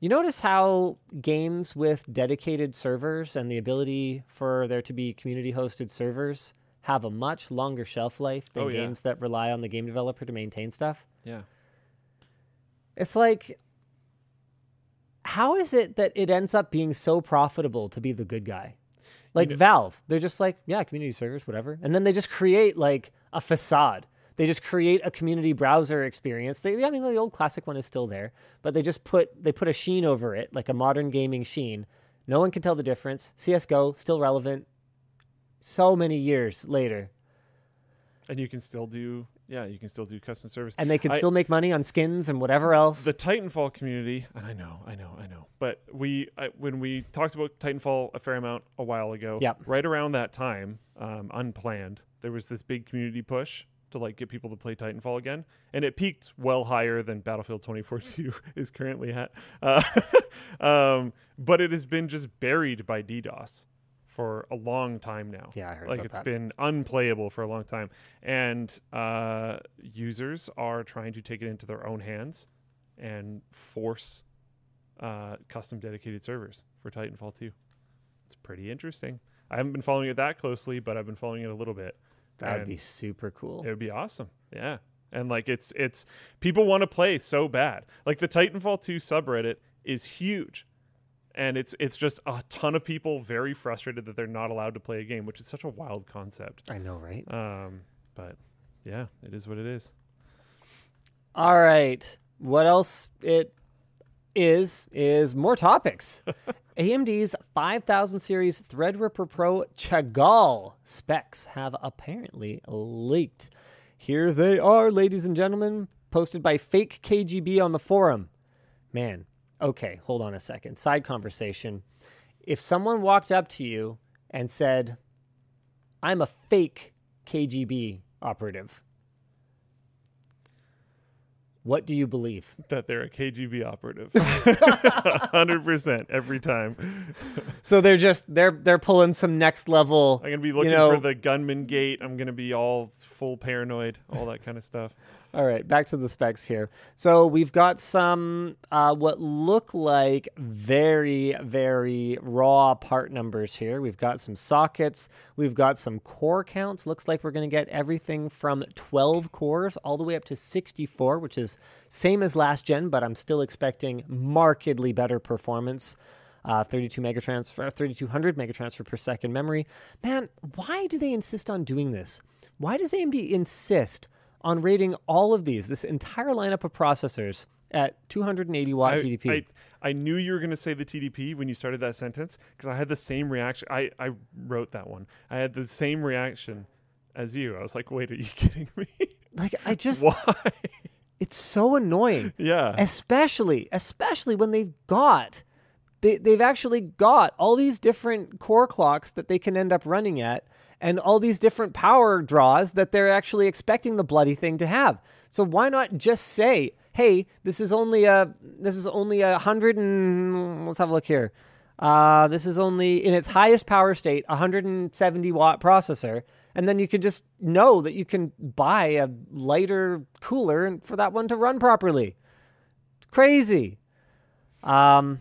You notice how games with dedicated servers and the ability for there to be community hosted servers have a much longer shelf life than Oh, yeah. games that rely on the game developer to maintain stuff? Yeah. It's like, how is it that it ends up being so profitable to be the good guy? Like know- Valve, they're just like, yeah, community servers, whatever. And then they just create like a facade. They just create a community browser experience. They, I mean, the old classic one is still there, but they just put they put a sheen over it, like a modern gaming sheen. No one can tell the difference. CS:GO still relevant. So many years later, And you can still do yeah, you can still do custom service. and they can I- still make money on skins and whatever else. the Titanfall community, and I know, I know, I know, but we I, when we talked about Titanfall a fair amount a while ago, Yep. right around that time, um, unplanned, there was this big community push to like get people to play Titanfall again, and it peaked well higher than Battlefield 2042 *laughs* is currently at. Uh, *laughs* um, but it has been just buried by DDoS for a long time now. Yeah, I heard like it's that. been unplayable for a long time, and uh, users are trying to take it into their own hands and force uh, custom dedicated servers for Titanfall 2. It's pretty interesting. I haven't been following it that closely, but I've been following it a little bit. That would be super cool. It would be awesome. Yeah. And like it's it's people want to play so bad. Like the Titanfall 2 subreddit is huge. And it's it's just a ton of people very frustrated that they're not allowed to play a game, which is such a wild concept. I know, right? Um, but yeah, it is what it is. All right. What else it is is more topics. *laughs* AMD's 5000 series Threadripper Pro Chagall specs have apparently leaked. Here they are, ladies and gentlemen, posted by fake KGB on the forum. Man, okay, hold on a second. Side conversation. If someone walked up to you and said, I'm a fake KGB operative, what do you believe? *laughs* That they're a KGB operative. *laughs* 100% every time. So they're just they're they're pulling some next level. I'm going to be looking know- for the gunman gate. I'm going to be all full paranoid, all that kind of stuff. All right, back to the specs here. So we've got some uh, what look like very very raw part numbers here. We've got some sockets. We've got some core counts. Looks like we're going to get everything from 12 cores all the way up to 64, which is same as last gen, but I'm still expecting markedly better performance. uh, 32 megatransfer, 3200 megatransfer per second memory. Man, why do they insist on doing this? Why does AMD insist on rating all of these, this entire lineup of processors, at 280 watt I, TDP? I, I knew you were going to say the TDP when you started that sentence because I had the same reaction. I, I wrote that one. I had the same reaction as you. I was like, wait, are you *laughs* kidding me? like, I just, *laughs* Why? it's so annoying. yeah. especially especially when they've got they, they've actually got all these different core clocks that they can end up running at and all these different power draws that they're actually expecting the bloody thing to have. So why not just say hey this is only a this is only a hundred and let's have a look here. Uh, this is only in its highest power state 170 watt processor. And then you can just know that you can buy a lighter cooler for that one to run properly. It's crazy. Um,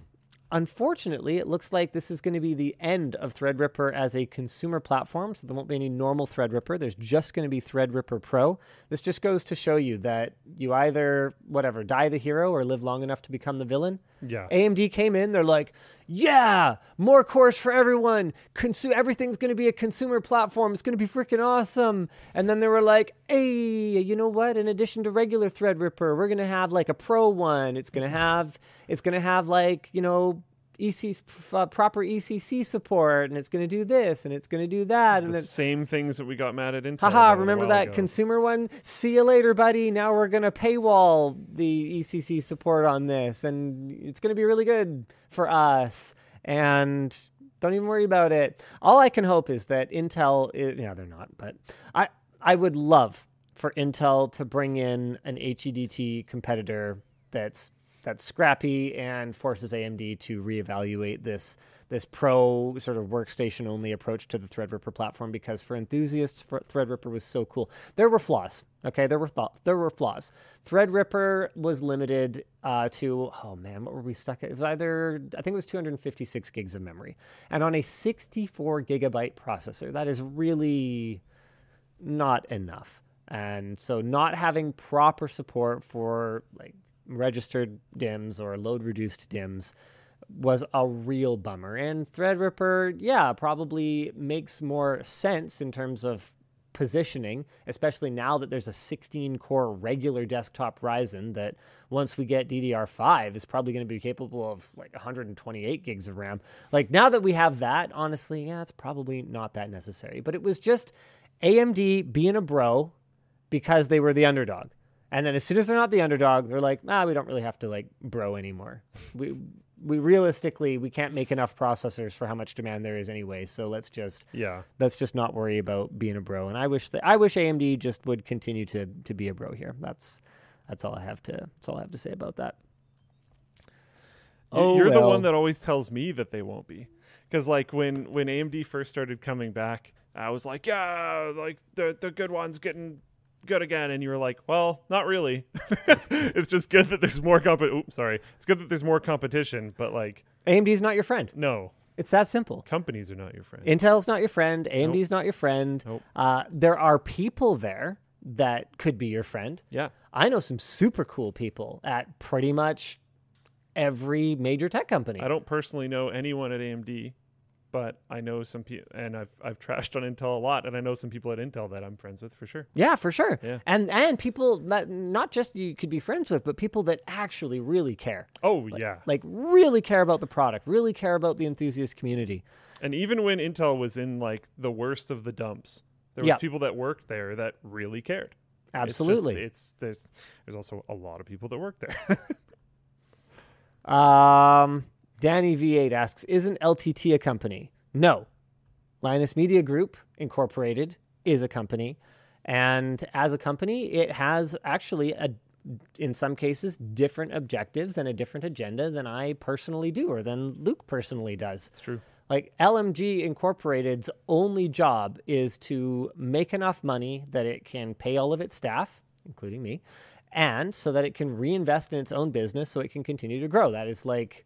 unfortunately, it looks like this is going to be the end of Threadripper as a consumer platform. So there won't be any normal Threadripper. There's just going to be Threadripper Pro. This just goes to show you that you either, whatever, die the hero or live long enough to become the villain. yeah. AMD came in, they're like, yeah, more cores for everyone. Consu- everything's going to be a consumer platform. It's going to be freaking awesome. And then they were like, hey, you know what? In addition to regular Threadripper, we're going to have like a pro one. It's going to have, it's going to have like, you know, EC uh, proper ECC support, and it's going to do this, and it's going to do that, and the same things that we got mad at Intel. Haha, remember that ago. consumer one? See you later, buddy. Now we're going to paywall the ECC support on this, and it's going to be really good for us. And don't even worry about it. All I can hope is that Intel, i yeah, they're not, but I, I would love for Intel to bring in an HEDT competitor that's that's scrappy and forces AMD to reevaluate this this pro sort of workstation only approach to the Threadripper platform because for enthusiasts, for Threadripper was so cool. There were flaws. Okay, there were th- there were flaws. Threadripper was limited uh, to oh man, what were we stuck at? It was either I think it was 256 gigs of memory, and on a 64 gigabyte processor, that is really not enough. And so not having proper support for like registered DIMMs or load reduced DIMMs was a real bummer. And Threadripper, yeah, probably makes more sense in terms of positioning, especially now that there's a 16 core regular desktop Ryzen that once we get DDR5 is probably going to be capable of like 128 gigs of RAM. Like now that we have that, honestly, yeah, it's probably not that necessary. But it was just AMD being a bro because they were the underdog. And then as soon as they're not the underdog, they're like, ah, we don't really have to like bro anymore. We we realistically we can't make enough processors for how much demand there is anyway. So let's just Yeah. let's just not worry about being a bro. And I wish that I wish AMD just would continue to to be a bro here. That's that's all I have to that's all I have to say about that. Oh, You're the one that always tells me that they won't be. because like when when AMD first started coming back, I was like, yeah, like the the good ones getting good again, and you were like, well, not really. *laughs* it's just good that there's more comp. Oops, sorry. It's good that there's more competition, but like, AMD's not your friend. no, It's that simple. companies are not your friend. Intel's not your friend. AMD's not your friend. Nope. Uh, there are people there that could be your friend. yeah, I know some super cool people at pretty much every major tech company. I don't personally know anyone at AMD, but I know some people, and I've I've trashed on Intel a lot, and I know some people at Intel that I'm friends with for sure. Yeah, for sure. Yeah. And and people that not just you could be friends with, but people that actually really care. Oh yeah, Like really care about the product, really care about the enthusiast community. and even when Intel was in like the worst of the dumps, there was Yeah. people that worked there that really cared. It's just- Absolutely. it's, there's there's also a lot of people that work there. *laughs* Um, Danny V8 asks, isn't LTT a company? No. Linus Media Group Incorporated is a company. And as a company, it has actually, a, in some cases, different objectives and a different agenda than I personally do or than Luke personally does. it's true. Like LMG Incorporated's only job is to make enough money that it can pay all of its staff, including me, and so that it can reinvest in its own business so it can continue to grow. That is like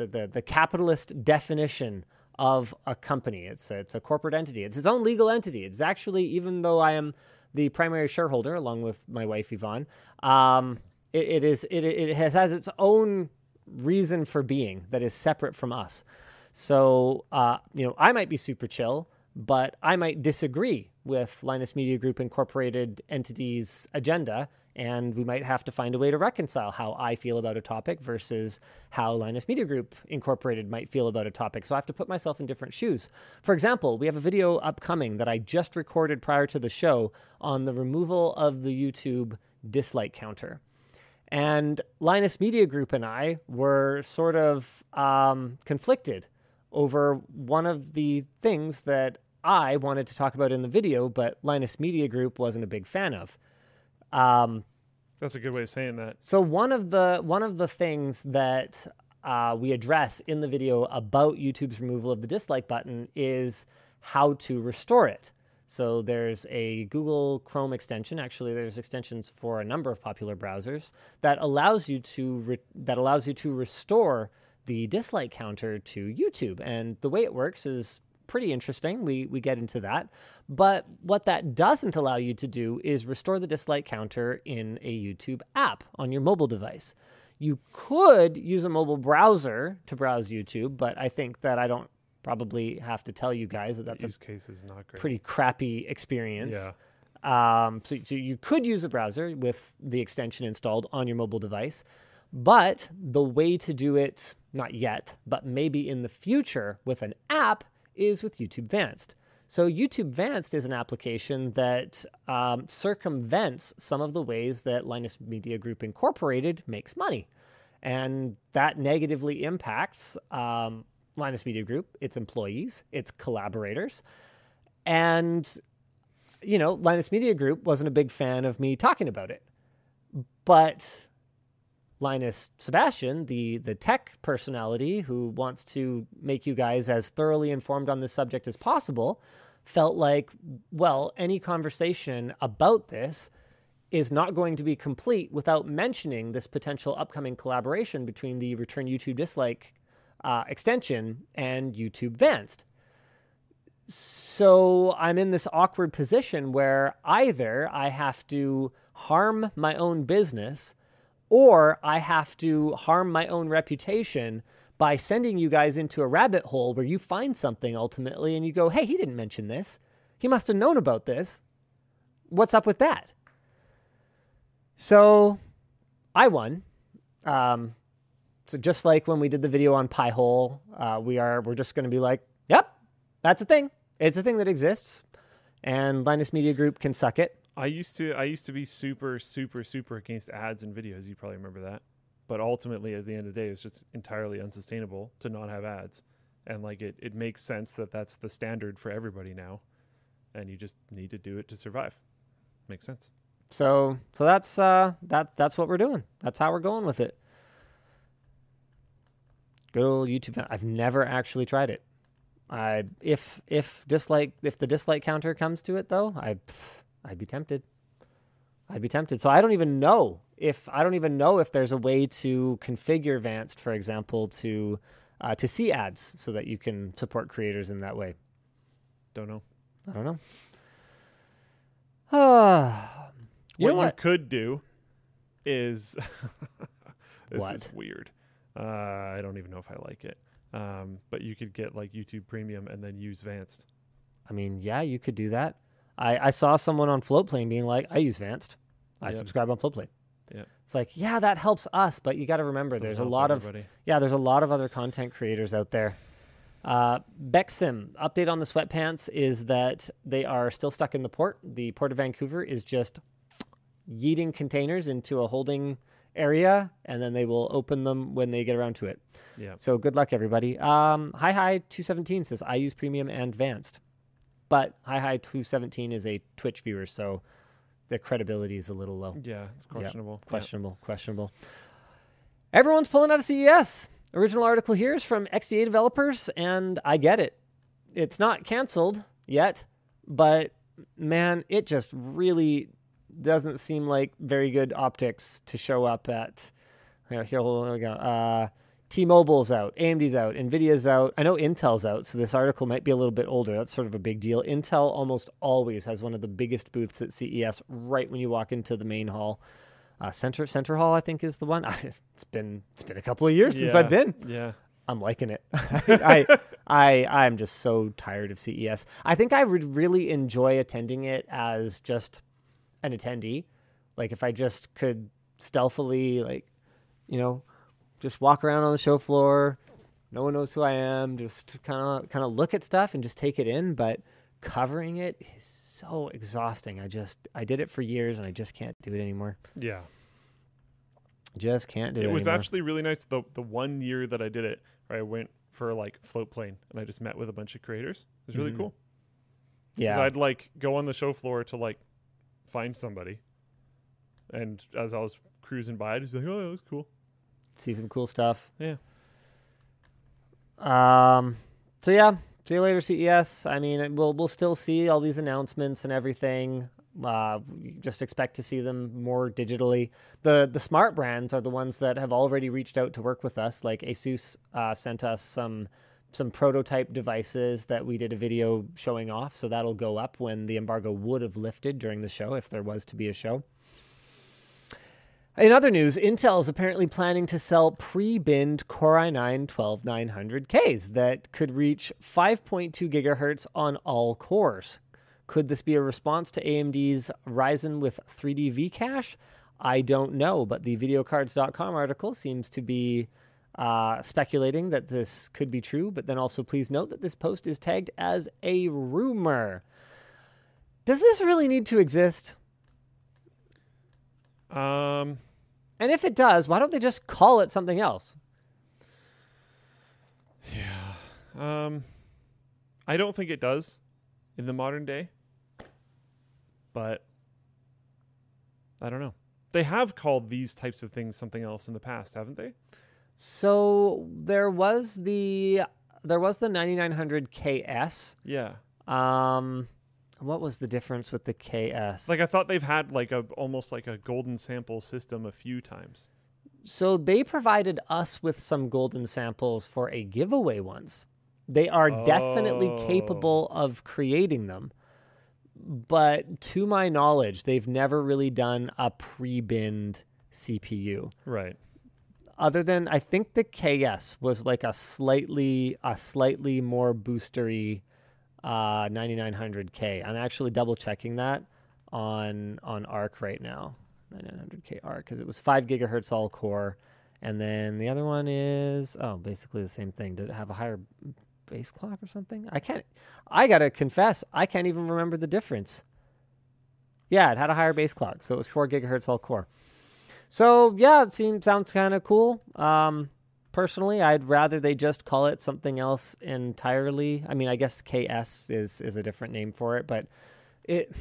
the, the, the capitalist definition of a company. It's a, it's a corporate entity. It's its own legal entity. It's actually, even though I am the primary shareholder along with my wife Yvonne, um, it, it is it, it has, has its own reason for being that is separate from us. So, uh, you know, I might be super chill, but I might disagree with Linus Media Group Incorporated entity's agenda, and we might have to find a way to reconcile how I feel about a topic versus how Linus Media Group Incorporated might feel about a topic. So I have to put myself in different shoes. For example, we have a video upcoming that I just recorded prior to the show on the removal of the YouTube dislike counter. And Linus Media Group and I were sort of um, conflicted over one of the things that I wanted to talk about in the video, but Linus Media Group wasn't a big fan of. Um, That's a good way of saying that. so one of the one of the things that uh, we address in the video about YouTube's removal of the dislike button is how to restore it. So there's a Google Chrome extension. Actually, there's extensions for a number of popular browsers that allows you to re- that allows you to restore the dislike counter to YouTube. And the way it works is pretty interesting. We we get into that. But what that doesn't allow you to do is restore the dislike counter in a YouTube app on your mobile device. You could use a mobile browser to browse YouTube, but I think that I don't probably have to tell you guys that that's a Use case is not great. pretty crappy experience. Yeah. Um, so, so you could use a browser with the extension installed on your mobile device, but the way to do it, not yet, but maybe in the future with an app, is with YouTube Vanced. So YouTube Vanced is an application that um, circumvents some of the ways that Linus Media Group Incorporated makes money, and that negatively impacts um, Linus Media Group, its employees, its collaborators, and you know, Linus Media Group wasn't a big fan of me talking about it. But Linus Sebastian, the the tech personality who wants to make you guys as thoroughly informed on this subject as possible, felt like, well, any conversation about this is not going to be complete without mentioning this potential upcoming collaboration between the Return YouTube Dislike uh, extension and YouTube Vanced. So I'm in this awkward position where either I have to harm my own business or I have to harm my own reputation by sending you guys into a rabbit hole where you find something ultimately and you go, hey, he didn't mention this. He must have known about this. What's up with that? So I won. Um, so just like when we did the video on Pi-hole, uh, we are we're just going to be like, yep, that's a thing. It's a thing that exists, and Linus Media Group can suck it. I used to I used to be super super super against ads and videos. You probably remember that. But ultimately, at the end of the day, it's just entirely unsustainable to not have ads, and like it it makes sense that that's the standard for everybody now, and you just need to do it to survive. Makes sense. So so that's uh, that that's what we're doing. That's how we're going with it. Good old YouTube. I've never actually tried it. I if if dislike if the dislike counter comes to it though, I pff, I'd be tempted. I'd be tempted. So I don't even know if I don't even know if there's a way to configure Vanced, for example, to uh, to see ads so that you can support creators in that way. Don't know. I don't know. Ah, *sighs* you what know you what? could do is *laughs* this What? is weird. Uh, I don't even know if I like it. Um, but you could get like YouTube Premium and then use Vanced. I mean, yeah, you could do that. I, I saw someone on Floatplane being like, I use Vanced. I Yep. subscribe on Floatplane. Yep. It's like, yeah, that helps us, but you got to remember Doesn't there's a lot of yeah, there's a lot of other content creators out there. Uh, Bexim update on the sweatpants is that they are still stuck in the port. The port of Vancouver is just yeeting containers into a holding area, and then they will open them when they get around to it. Yeah. So good luck, everybody. Um, Hi Hi 217 says I use premium and advanced, but Hi Hi 217 is a Twitch viewer, so their credibility is a little low. Yeah, it's questionable. Yeah. Questionable, questionable. Everyone's pulling out of CES. Original article here is from XDA developers, and I get it. It's not canceled yet, but man, it just really doesn't seem like very good optics to show up at. Here, here hold we go. Uh, T-Mobile's out, AMD's out, Nvidia's out. I know Intel's out, so this article might be a little bit older. That's sort of a big deal. Intel almost always has one of the biggest booths at CES right when you walk into the main hall. Uh, Center Center Hall, I think, is the one. *laughs* It's been it's been a couple of years since I've been. Yeah. I'm liking it. *laughs* I I I'm just so tired of CES. I think I would really enjoy attending it as just an attendee. Like if I just could stealthily like you know just walk around on the show floor, no one knows who I am, just kind of kind of look at stuff and just take it in, but covering it is so exhausting. I just I did it for years and I just can't do it anymore. Yeah. Just can't do it. It was anymore. actually really nice. The the one year that I did it, where I went for like Floatplane and I just met with a bunch of creators. It was really Mhm. cool. yeah. I'd like go on the show floor to like find somebody. And as I was cruising by, I'd just be like, oh, that was cool. See some cool stuff. Yeah. Um. So yeah, see you later, CES. I mean, we'll we'll still see all these announcements and everything. Uh, just expect to see them more digitally. the The smart brands are the ones that have already reached out to work with us. Like ASUS uh, sent us some some prototype devices that we did a video showing off. So that'll go up when the embargo would have lifted during the show, if there was to be a show. In other news, Intel is apparently planning to sell pre-binned Core i9 12900Ks that could reach 5.2 gigahertz on all cores. Could this be a response to AMD's Ryzen with 3D V-Cache? I don't know, but the VideoCardz.com article seems to be uh, speculating that this could be true, but then also please note that this post is tagged as a rumor. Does this really need to exist? Um, And if it does, why don't they just call it something else? Yeah. Um, I don't think it does in the modern day, but I don't know. They have called these types of things something else in the past, haven't they? So there was the there was the 9900 KS. Yeah. Um, what was the difference with the KS? Like I thought they've had like a almost like a golden sample system a few times. so they provided us with some golden samples for a giveaway once. They are definitely Oh. capable of creating them. But to my knowledge, they've never really done a pre-binned CPU. Right. other than I think the KS was like a slightly a slightly more boostery uh 9900K. I'm actually double checking that on on ARK right now. 9900K ARK because it was 5 gigahertz all core and then the other one is oh basically the same thing. Did it have a higher base clock or something? I can't I got to confess, I can't even remember the difference. Yeah, it had a higher base clock, so it was 4 gigahertz all core. So yeah, it seems sounds kind of cool. Um, personally, I'd rather they just call it something else entirely. I mean, I guess KS is is a different name for it, but it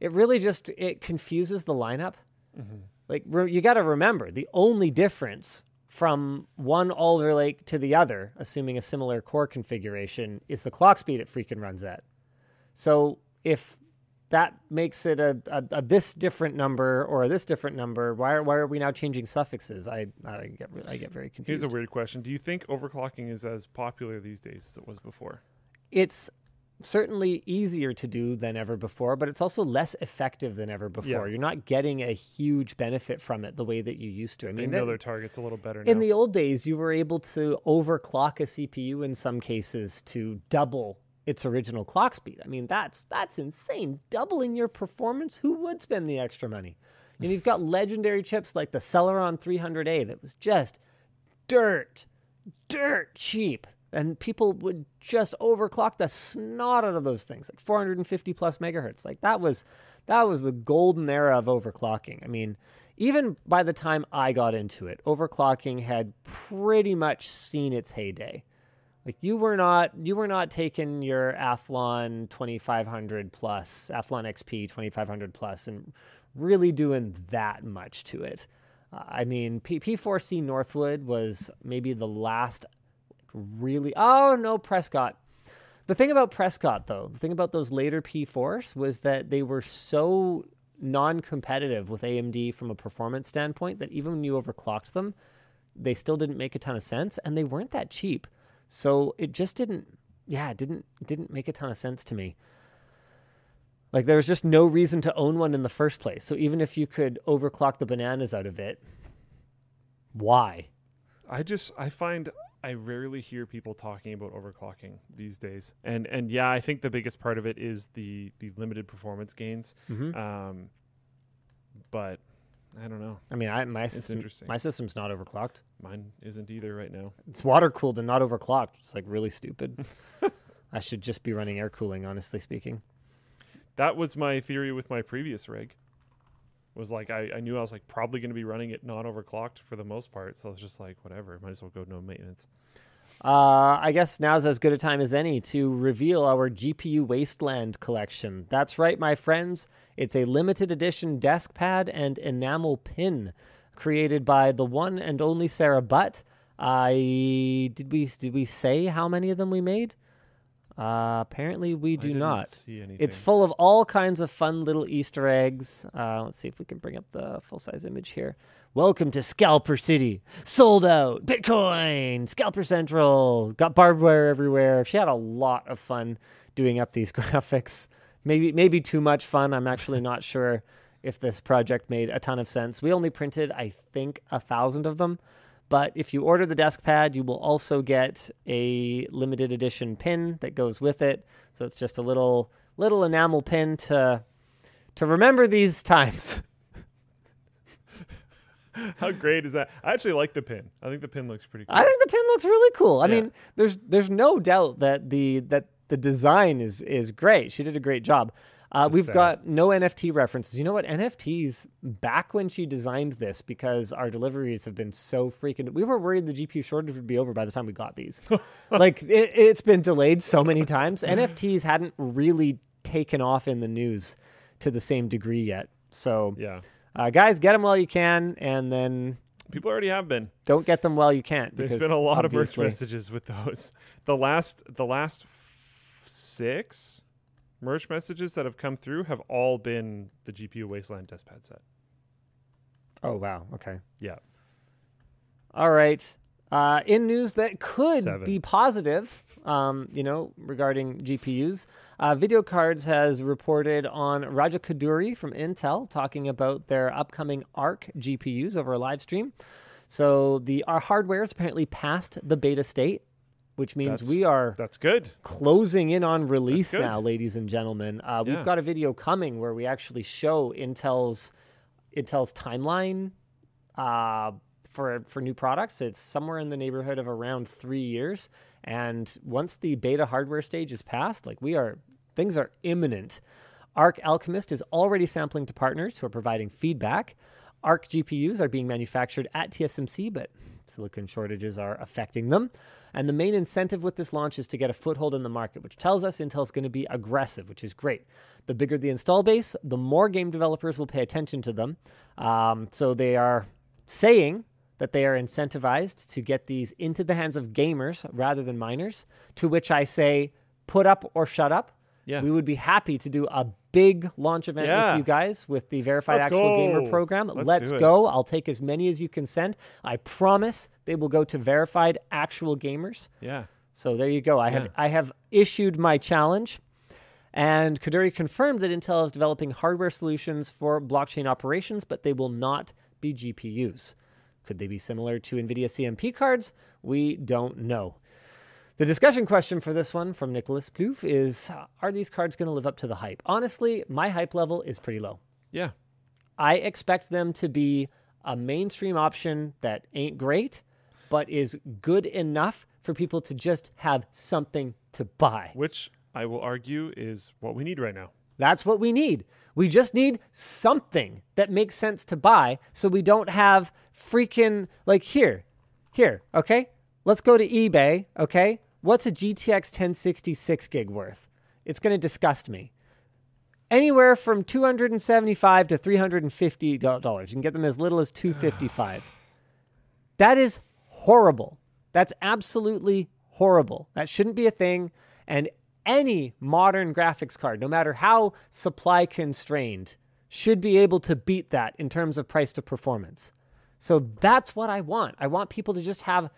it really just it confuses the lineup. Mm-hmm. Like re- you got to remember, the only difference from one Alder Lake to the other, assuming a similar core configuration, is the clock speed it freaking runs at. So if that makes it a, a, a, this different number or a this different number. Why are, why are we now changing suffixes? I, I get I get very confused. Here's a weird question: Do you think overclocking is as popular these days as it was before? It's certainly easier to do than ever before, but it's also less effective than ever before. Yeah. You're not getting a huge benefit from it the way that you used to. I mean, they know their targets a little better. In the old days, you were able to overclock a CPU in some cases to double its original clock speed. I mean, that's that's insane. Doubling your performance. Who would spend the extra money? And you've got *laughs* legendary chips like the Celeron 300A that was just dirt, dirt cheap and people would just overclock the snot out of those things like 450 plus megahertz like that was that was the golden era of overclocking i mean even by the time i got into it overclocking had pretty much seen its heyday like you were not you were not taking your athlon 2500 plus athlon xp 2500 plus and really doing that much to it uh, I mean, P- P4C Northwood was maybe the last really. Oh no, Prescott. The thing about Prescott, though, the thing about those later P4s was that they were so non-competitive with AMD from a performance standpoint that even when you overclocked them, they still didn't make a ton of sense, and they weren't that cheap. So it just didn't. Yeah, it didn't didn't make a ton of sense to me. Like there was just no reason to own one in the first place. So even if you could overclock the bananas out of it, why? I just I find I rarely hear people talking about overclocking these days, and and yeah, I think the biggest part of it is the the limited performance gains. Mm-hmm. Um, but I don't know. I mean, I, my system, my system's not overclocked. Mine isn't either right now. It's water cooled and not overclocked. It's like really stupid. *laughs* I should just be running air cooling, honestly speaking. That was my theory with my previous rig was like I, I knew I was like probably going to be running it non overclocked for the most part, so I was just like whatever, might as well go no maintenance. Uh, I guess now's as good a time as any to reveal our GPU Wasteland collection. That's right, my friends. It's a limited edition desk pad and enamel pin created by the one and only Sarah Butt. I did we did we say how many of them we made? Uh, apparently, we do not. It's full of all kinds of fun little Easter eggs. Uh, let's see if we can bring up the full size image here. Welcome to Scalper City. Sold out. Bitcoin. Scalper Central. Got barbed wire everywhere. She had a lot of fun doing up these *laughs* graphics. Maybe maybe too much fun. I'm actually not sure if this project made a ton of sense. We only printed, I think, a thousand of them. But if you order the desk pad, you will also get a limited edition pin that goes with it. So it's just a little little enamel pin to to remember these times. *laughs* How great is that? I actually like the pin. I think the pin looks pretty cool. I think the pin looks really cool. I yeah. mean, there's there's no doubt that the that the design is is great. She did a great job. Uh, we've sad. got no NFT references. You know what? NFTs, back when she designed this, because our deliveries have been so freaking. We were worried the GPU shortage would be over by the time we got these. *laughs* like, it, has been delayed so many times. NFTs hadn't really taken off in the news to the same degree yet. So, yeah. Uh, guys, get them while you can, and then People already have been. Don't get them while you can't. There's been a lot of merch messages with those. The last, the last f- six merch messages that have come through have all been the GPU Wasteland Deskpad set. Oh wow! Okay. Yeah. All right. Uh, in news that could Seven. be positive, um, you know, regarding GPUs, uh, VideoCardz has reported on Raja Koduri from Intel talking about their upcoming Arc GPUs over a live stream. So the our hardware is apparently past the beta state which means that's, we are that's good closing in on release now, ladies and gentlemen. Uh, we've got a video coming where we actually show Intel's Intel's timeline uh, for for new products. It's somewhere in the neighborhood of around three years, and once the beta hardware stage is passed, like we are, things are imminent. Arc Alchemist is already sampling to partners who are providing feedback. Arc GPUs are being manufactured at TSMC, but silicon shortages are affecting them. And the main incentive with this launch is to get a foothold in the market, which tells us Intel is going to be aggressive, which is great. The bigger the install base, the more game developers will pay attention to them. Um, so they are saying that they are incentivized to get these into the hands of gamers rather than miners. To which I say, put up or shut up. Yeah. We would be happy to do a big launch event Yeah. with you guys with the Verified Let's Actual Gamer program. Let's Let's, do it. go. I'll take as many as you can send. I promise they will go to Verified Actual Gamers. Yeah. So there you go. I have I have issued my challenge. And Koduri confirmed that Intel is developing hardware solutions for blockchain operations, but they will not be GPUs. Could they be similar to NVIDIA CMP cards? We don't know. The discussion question for this one from Nicholas Plouffe is Are these cards going to live up to the hype? Honestly, my hype level is pretty low. Yeah. I expect them to be a mainstream option that ain't great, but is good enough for people to just have something to buy. Which I will argue is what we need right now. That's what we need. We just need something that makes sense to buy so we don't have freaking like here. Here, okay? Let's go to eBay, okay? What's a GTX 1066 gig worth? It's going to disgust me. Anywhere from 275 to 350 dollars. You can get them as little as 255. *sighs* That is horrible. That's absolutely horrible. That shouldn't be a thing. And any modern graphics card, no matter how supply constrained, should be able to beat that in terms of price to performance. So that's what I want. I want people to just have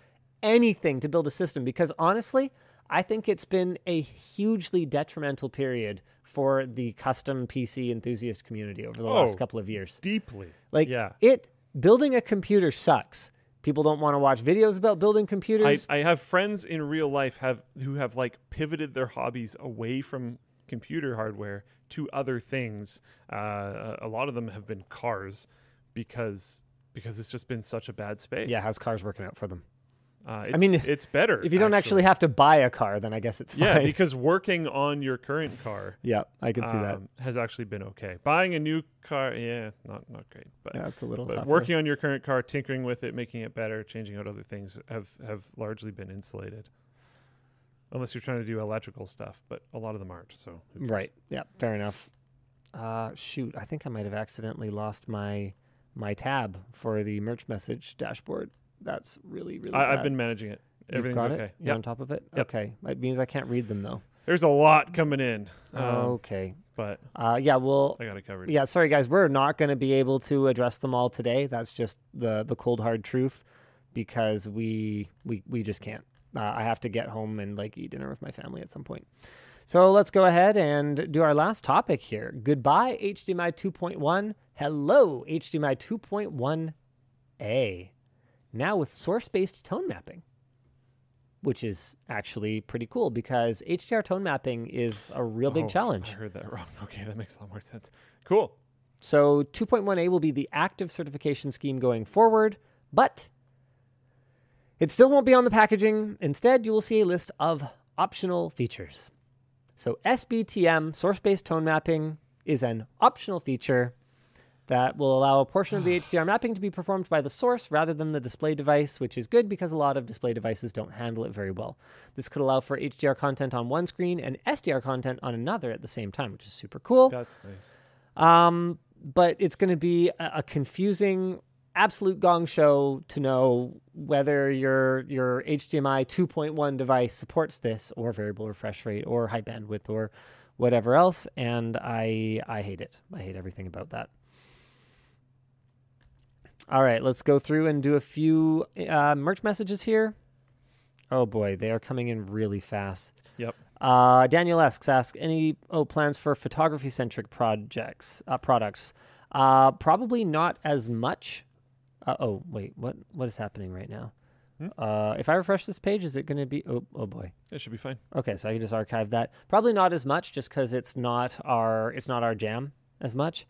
anything to build a system because honestly, I think it's been a hugely detrimental period for the custom PC enthusiast community over the Oh, last couple of years. Deeply. Like yeah. it building a computer sucks. People don't want to watch videos about building I, computers. I have friends in real life have who have like pivoted their hobbies away from computer hardware to other things. Uh, a lot of them have been cars because because it's just been such a bad space. yeah, how's cars working out for them? Uh, it's, mean, it's better If you don't actually have to buy a car, then I guess it's fine. Yeah, because working on your current car *laughs* yeah, I can see that. um, has actually been okay. Buying a new car, yeah, not not great, but Yeah, it's a little but tougher. working on your current car, tinkering with it, making it better, changing out other things have have largely been insulated. Unless you're trying to do electrical stuff, but a lot of them aren't. So? Right. Yeah, fair enough. Uh, shoot, I think I might have accidentally lost my my tab for the merch message dashboard. That's really really. I, I've been managing it. You've got okay. It? You're Yep. on top of it. Yep. Okay, it means I can't read them though. There's a lot coming in, um, okay. but Uh, yeah. Well, I got it covered. yeah. Sorry guys, we're not going to be able to address them all today. That's just the the cold hard truth, because we we we just can't. Uh, I have to get home and like eat dinner with my family at some point. So let's go ahead and do our last topic here. Goodbye, HDMI 2.1. Hello, HDMI 2.1a. Now with source based tone mapping, which is actually pretty cool because HDR tone mapping is a real big Oh, challenge. I heard that wrong. *laughs* Okay, that makes a lot more sense. Cool. So 2.1a will be the active certification scheme going forward, but it still won't be on the packaging. Instead, you will see a list of optional features. So SBTM, source-based tone mapping, is an optional feature that will allow a portion of the *sighs* HDR mapping to be performed by the source rather than the display device, which is good because a lot of display devices don't handle it very well. This could allow for HDR content on one screen and SDR content on another at the same time, which is super cool. That's nice. Um, but it's going to be a, a confusing, absolute gong show to know whether your your HDMI 2.1 device supports this or variable refresh rate or high bandwidth or whatever else. And I I hate it. I hate everything about that. All right, let's go through and do a few uh, merch messages here. Oh boy, they are coming in really fast. Yep. Uh, Daniel asks, ask any oh plans for photography centric projects uh, products? Uh, probably not as much. Uh, oh wait, what what is happening right now? Hmm? Uh, if I refresh this page, is it going to be? Oh oh boy. It should be fine. Okay, so I can just archive that. Probably not as much, just because it's not our it's not our jam as much.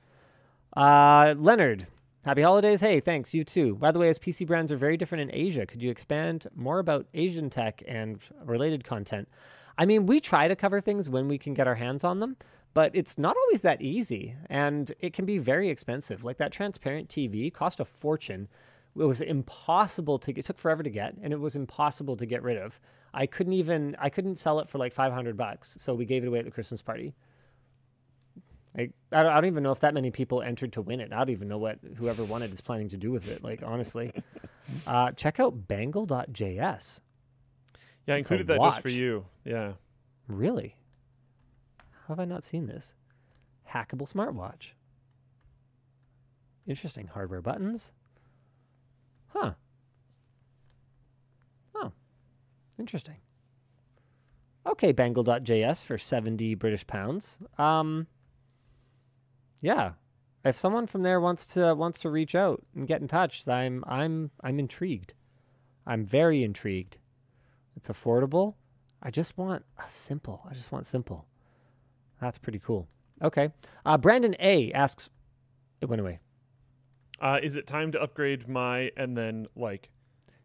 Uh, Leonard, happy holidays. Hey, thanks. You too. By the way, as PC brands are very different in Asia, could you expand more about Asian tech and related content? I mean, we try to cover things when we can get our hands on them, but it's not always that easy, and it can be very expensive. Like that transparent TV cost a fortune. It was impossible to get. It took forever to get, and it was impossible to get rid of. I couldn't even. I couldn't sell it for like five hundred bucks, so we gave it away at the Christmas party. I, I don't, I don't even know if that many people entered to win it. I don't even know what whoever won it is planning to do with it. Like honestly, *laughs* Uh, check out bangle.js. Yeah, I included that just for you. Yeah. Really? How have I not seen this? Hackable smartwatch. Interesting. Hardware buttons. Huh. Oh. Interesting. Okay, bangle.js for 70 British pounds. Um Yeah. If someone from there wants to wants to reach out and get in touch, I'm I'm I'm intrigued. I'm very intrigued. It's affordable. I just want a simple. I just want simple. That's pretty cool. Okay. Uh, Brandon A asks, it went away. Uh, is it time to upgrade my and then like,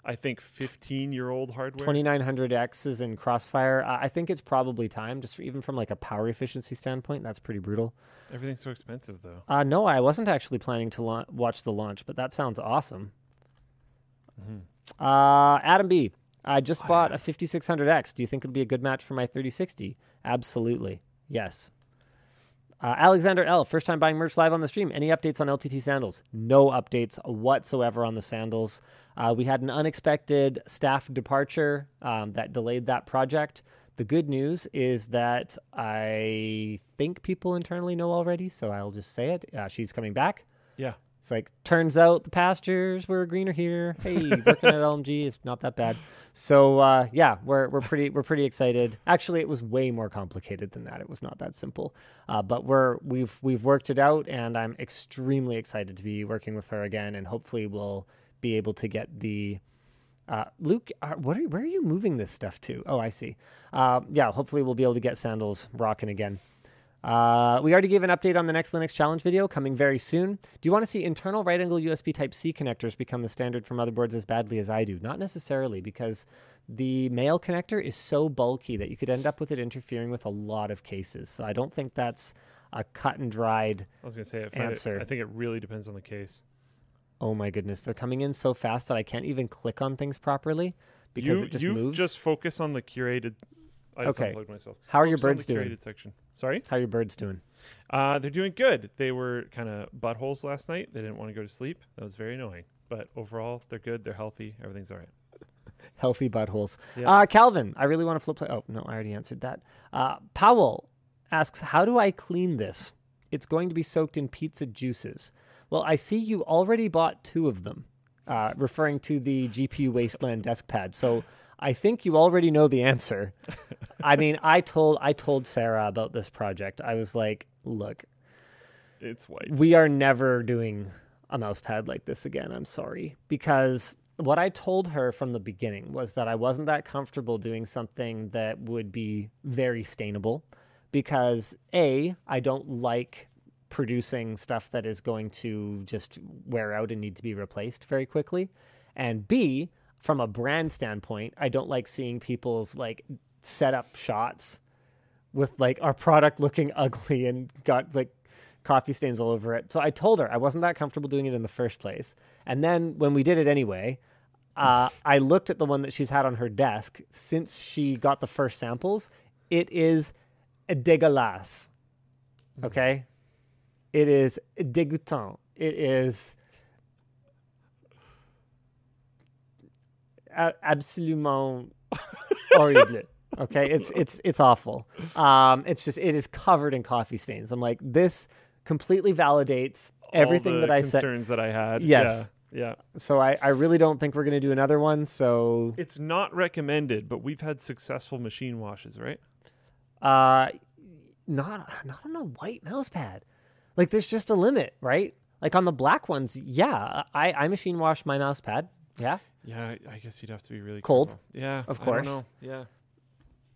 I think 15 year old hardware? 2900X is in Crossfire. Uh, I think it's probably time, just even from like a power efficiency standpoint. That's pretty brutal. Everything's so expensive though. Uh, no, I wasn't actually planning to la- watch the launch, but that sounds awesome. Uh, Adam B. I just bought a 5600X. Do you think it'd be a good match for my 3060? Absolutely. Yes. Uh, Alexander L. First time buying merch live on the stream. Any updates on LTT sandals? No updates whatsoever on the sandals. Uh, we had an unexpected staff departure um, that delayed that project. The good news is that I think people internally know already, so I'll just say it. Uh, she's coming back. Yeah. It's like turns out the pastures were greener here. Hey, *laughs* working at LMG is not that bad. So uh, yeah, we're we're pretty we're pretty excited. Actually, it was way more complicated than that. It was not that simple. Uh, but we're we've we've worked it out, and I'm extremely excited to be working with her again, and hopefully we'll be able to get the. Uh, Luke, uh, what are, where are you moving this stuff to? Oh, I see. Uh, yeah, hopefully we'll be able to get sandals rocking again. Uh, we already gave an update on the next Linux challenge video coming very soon. Do you want to see internal right angle USB Type C connectors become the standard for motherboards as badly as I do? Not necessarily, because the male connector is so bulky that you could end up with it interfering with a lot of cases. So I don't think that's a cut and dried. I was gonna say I find it- Answer. I think it really depends on the case. Oh my goodness, they're coming in so fast that I can't even click on things properly because you it just you moves. just focus on the curated. I just Okay. unplugged myself. How are your birds doing? Section. Sorry. How are your birds doing? Uh, they're doing good. They were kind of buttholes last night. They didn't want to go to sleep. That was very annoying. But overall, they're good. They're healthy. Everything's all right. *laughs* healthy buttholes. Yeah. Uh, Calvin, I really want to flip. Play- oh no, I already answered that. Uh, Powell asks, "How do I clean this? It's going to be soaked in pizza juices." Well, I see you already bought two of them, uh, referring to the GPU Wasteland desk pad. So I think you already know the answer. *laughs* I mean, I told I told Sarah about this project. I was like, "Look, It's white. we are never doing a mouse pad like this again. I'm sorry. Because what I told her from the beginning was that I wasn't that comfortable doing something that would be very stainable. Because A, I don't like producing stuff that is going to just wear out and need to be replaced very quickly. And B, from a brand standpoint, I don't like seeing people's like setup shots with like our product looking *laughs* ugly and got like coffee stains all over it. So I told her I wasn't that comfortable doing it in the first place. And then when we did it anyway, uh, *laughs* I looked at the one that she's had on her desk since she got the first samples. It is dégueulasse. Okay? It is dégoûtant. It is absolument horrible. Okay, it's it's it's awful. Um, it's just it is covered in coffee stains. I'm like this completely validates everything that I said. concerns that I had. Yes. Yeah. yeah. So I, I really don't think we're gonna do another one. So It's not recommended, but we've had successful machine washes, right? uh, not not on a white mouse pad. Like there's just a limit, right? Like on the black ones, yeah, I I machine wash my mouse pad. Yeah. Yeah, I- guess you'd have to be really Cold. careful. Yeah, Of course. Yeah.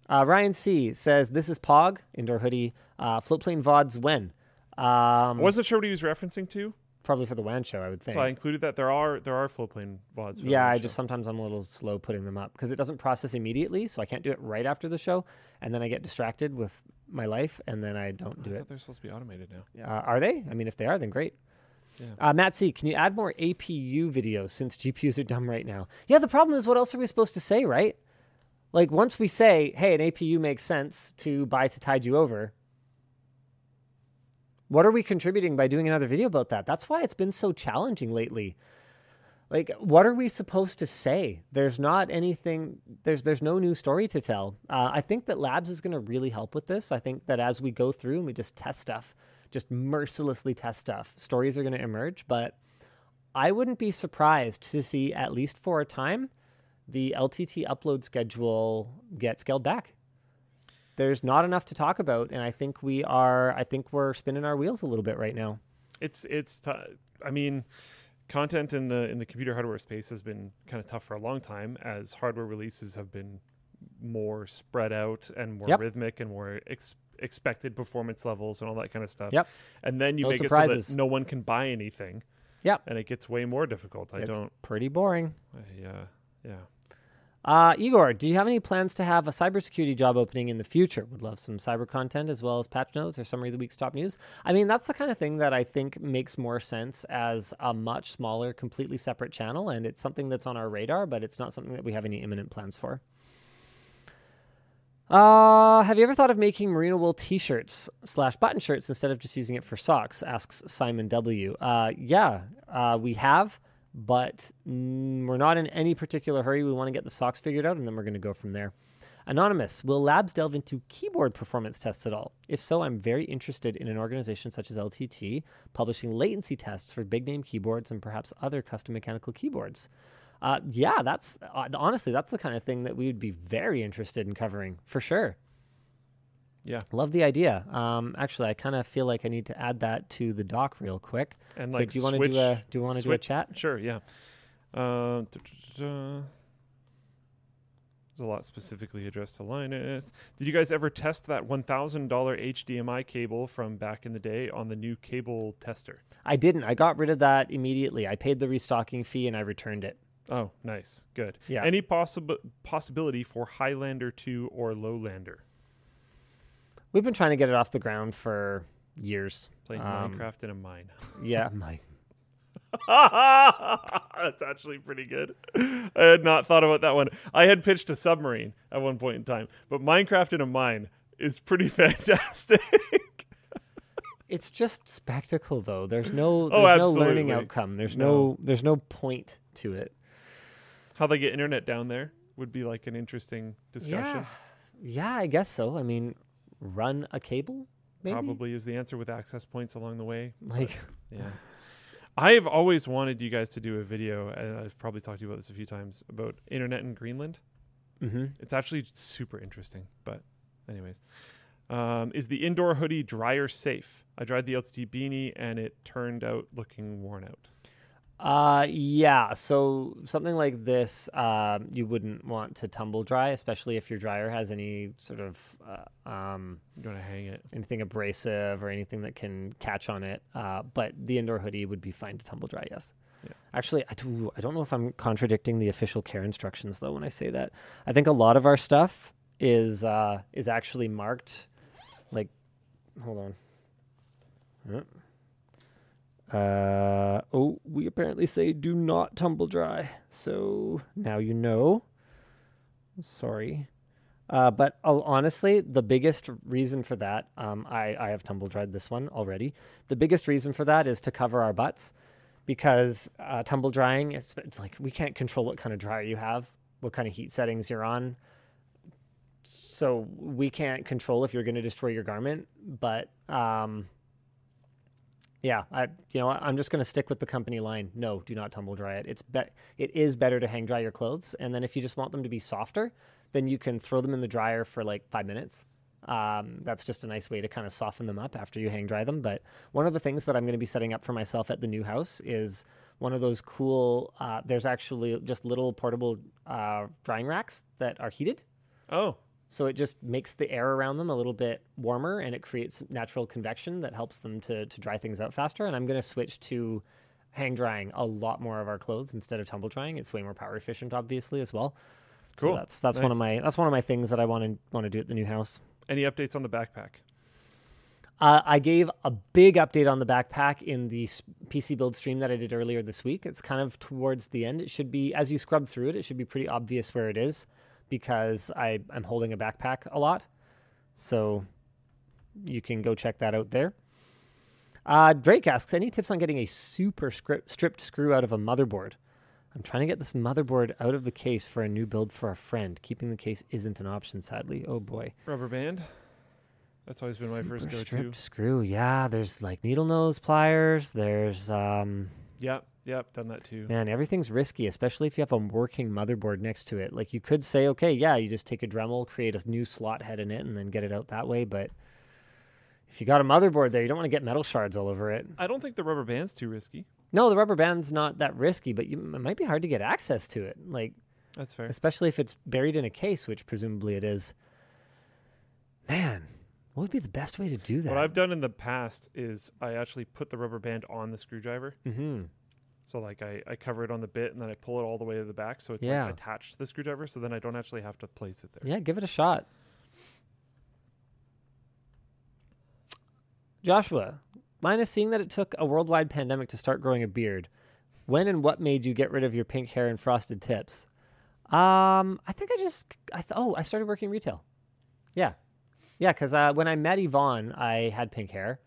Uh, Ryan C says this is Pog indoor hoodie. Uh, floatplane vods when? Um, wasn't sure what he was referencing to, probably for the WAN show, I would think. so I included that. There are there are Floatplane vods. For the yeah, I show. just sometimes I'm a little slow putting them up because it doesn't process immediately, so I can't do it right after the show, and then I get distracted with my life, and then I don't do I it. they're supposed to be automated now. Uh, are they? I mean, if they are, then great. Yeah. Uh, Matt C, can you add more APU videos since GPUs are dumb right now? Yeah, the problem is, what else are we supposed to say, right? Like, once we say, hey, an APU makes sense to buy to tide you over, what are we contributing by doing another video about that? That's why it's been so challenging lately. like what are we supposed to say there's not anything there's there's no new story to tell uh, i think that labs is going to really help with this i think that as we go through and we just test stuff just mercilessly test stuff stories are going to emerge but i wouldn't be surprised to see at least for a time the ltt upload schedule get scaled back there's not enough to talk about and i think we are i think we're spinning our wheels a little bit right now It's it's. T- I mean, content in the in the computer hardware space has been kind of tough for a long time as hardware releases have been more spread out and more Yep. rhythmic and more ex- expected performance levels and all that kind of stuff. Yep. And then you No make it so that no one can buy anything. Yep. And it gets way more difficult. I It's don't. pretty boring Uh, yeah. Yeah. Uh, Igor, do you have any plans to have a cybersecurity job opening in the future? Would love some cyber content as well as patch notes or summary of the week's top news. I mean, that's the kind of thing that I think makes more sense as a much smaller, completely separate channel, and it's something that's on our radar, but it's not something that we have any imminent plans for. Uh, have you ever thought of making merino wool t-shirts slash button shirts instead of just using it for socks? Asks Simon W. Uh, yeah, uh, we have, but mm, we're not in any particular hurry. We want to get the socks figured out, and then we're going to go from there. Anonymous, will labs delve into keyboard performance tests at all? If so, I'm very interested in an organization such as LTT publishing latency tests for big name keyboards and perhaps other custom mechanical keyboards. Uh, yeah, that's uh, honestly that's the kind of thing that we would be very interested in covering for sure. Yeah. Love the idea. Um, actually, I kind of feel like I need to add that to the doc real quick. And so like, do you want to do a do you want to do a chat? Sure. Yeah. Uh. There's a lot specifically addressed to Linus. Did you guys ever test that $1,000 HDMI cable from back in the day on the new cable tester? I didn't. I got rid of that immediately. I paid the restocking fee and I returned it. Oh, nice. Good. Yeah. Any possible possibility for Highlander 2 or Lowlander? We've been trying to get it off the ground for years. Playing Um, Minecraft in a mine. *laughs* Yeah, mine. *laughs* That's actually pretty good. I had not thought about that one. I had pitched a submarine at one point in time, but Minecraft in a mine is pretty *laughs* fantastic. It's just spectacle though. There's no Oh, no learning absolutely. outcome. There's No. no. there's no point to it. How they get internet down there would be like an interesting discussion. Yeah. Yeah, I guess so. I mean, run a cable maybe? Probably is the answer with access points along the way. Like *laughs* Yeah. I've always wanted you guys to do a video, and I've probably talked to you about this a few times about internet in Greenland. mhm. It's actually super interesting. But, anyways, um, is the indoor hoodie dryer safe? I dried the LTT beanie, and it turned out looking worn out. Uh, yeah. So something like this, um, you wouldn't want to tumble dry, especially if your dryer has any sort of uh, um, You want to hang it? anything abrasive or anything that can catch on it. Uh, but the indoor hoodie would be fine to tumble dry. Yes. Yeah. Actually, I do. I don't know if I'm contradicting the official care instructions though when I say that. I think a lot of our stuff is uh, is actually marked. Like, hold on. Uh oh, we apparently say do not tumble dry. So now you know. Sorry. Uh, but oh, honestly, the biggest reason for that, um, I, I have tumble dried this one already. The biggest reason for that is to cover our butts because uh, tumble drying, is it's like we can't control what kind of dryer you have, what kind of heat settings you're on. So we can't control if you're going to destroy your garment. But um, yeah, I you know I'm just going to stick with the company line. No, do not tumble dry it. It's be- it is better to hang dry your clothes, and then if you just want them to be softer, then you can throw them in the dryer for like five minutes. Um, that's just a nice way to kind of soften them up after you hang dry them. But one of the things that I'm going to be setting up for myself at the new house is one of those cool. Uh, there's actually just little portable uh, drying racks that are heated. Oh, So it just makes the air around them a little bit warmer and it creates natural convection that helps them to, to dry things out faster. And I'm going to switch to hang drying a lot more of our clothes instead of tumble drying. It's way more power efficient, obviously, as well. Cool. So that's that's one of my that's one of my things that I want to want to do at the new house. any updates on the backpack? Uh, I gave a big update on the backpack in the PC build stream that I did earlier this week. It's kind of towards the end. It should be, as you scrub through it, it should be pretty obvious where it is because I, I'm holding a backpack a lot. So you can go check that out there. Uh, Drake asks, any tips on getting a super script, stripped screw out of a motherboard? I'm trying to get this motherboard out of the case for a new build for a friend. Keeping the case isn't an option, sadly. Oh boy. Rubber band. That's always been my first go-to. stripped screw. Yeah, there's like needle nose pliers. There's um Yep, yep, done that too. man, everything's risky, especially if you have a working motherboard next to it. Like you could say, okay, yeah, you just take a Dremel, create a new slot head in it, and then get it out that way. But if you got a motherboard there, you don't want to get metal shards all over it. I don't think the rubber band's too risky. No, the rubber band's not that risky, but you, it might be hard to get access to it. Like That's fair. especially if it's buried in a case, which presumably it is. Man, what would be the best way to do that? What I've done in the past is I actually put the rubber band on the screwdriver. mm-hmm. So like I, I cover it on the bit and then I pull it all the way to the back so it's Yeah. like attached to the screwdriver so then I don't actually have to place it there. Yeah, give it a shot. Joshua, Linus, seeing that it took a worldwide pandemic to start growing a beard, when and what made you get rid of your pink hair and frosted tips? Um, I think I just, I th- oh, I started working retail. Yeah, yeah, because uh, when I met Yvonne, I had pink hair,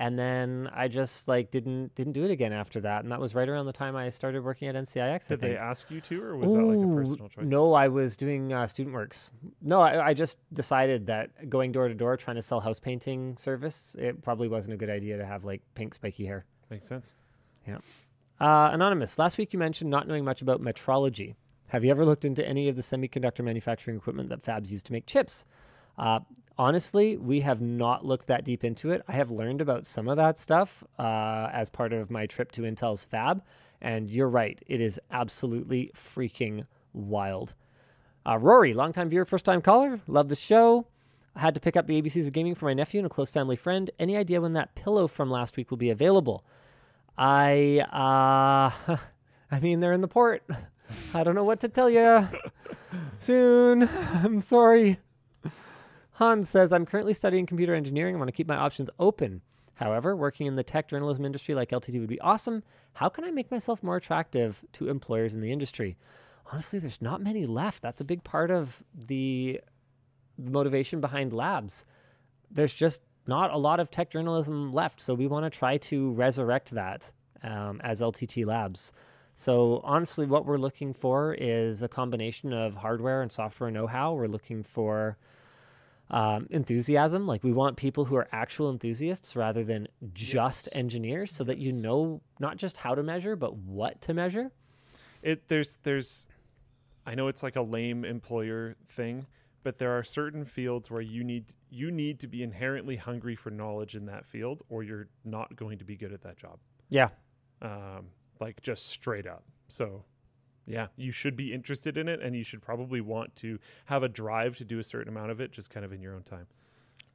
and then I just like didn't didn't do it again after that, and that was right around the time I started working at NCIX. I Did they ask you to or was that like a personal choice? No, I was doing uh, student works. No, I, I just decided that going door to door trying to sell house painting service, it probably wasn't a good idea to have like pink spiky hair. Makes sense. Yeah. Uh, Anonymous, last week you mentioned not knowing much about metrology. Have you ever looked into any of the semiconductor manufacturing equipment that fabs use to make chips? Uh, honestly, we have not looked that deep into it. I have learned about some of that stuff uh, as part of my trip to Intel's fab, and you're right, it is absolutely freaking wild. Uh, Rory, longtime viewer, first time caller, love the show. I had to pick up the ABCs of gaming for my nephew and a close family friend. Any idea when that pillow from last week will be available? I, uh, *laughs* I mean, they're in the port. *laughs* I don't know what to tell you. *laughs* Soon. I'm sorry. Hans says, I'm currently studying computer engineering. I want to keep my options open. However, working in the tech journalism industry like LTT would be awesome. How can I make myself more attractive to employers in the industry? Honestly, there's not many left. That's a big part of the motivation behind labs. There's just not a lot of tech journalism left, so we want to try to resurrect that um, as LTT Labs. So honestly, what we're looking for is a combination of hardware and software know-how. We're looking for um, enthusiasm. Like we want people who are actual enthusiasts rather than just Yes. engineers, so that you know not just how to measure, but what to measure. It there's there's I know it's like a lame employer thing, but there are certain fields where you need you need to be inherently hungry for knowledge in that field or you're not going to be good at that job. Yeah, Um, like just straight up. So yeah, you should be interested in it and you should probably want to have a drive to do a certain amount of it just kind of in your own time.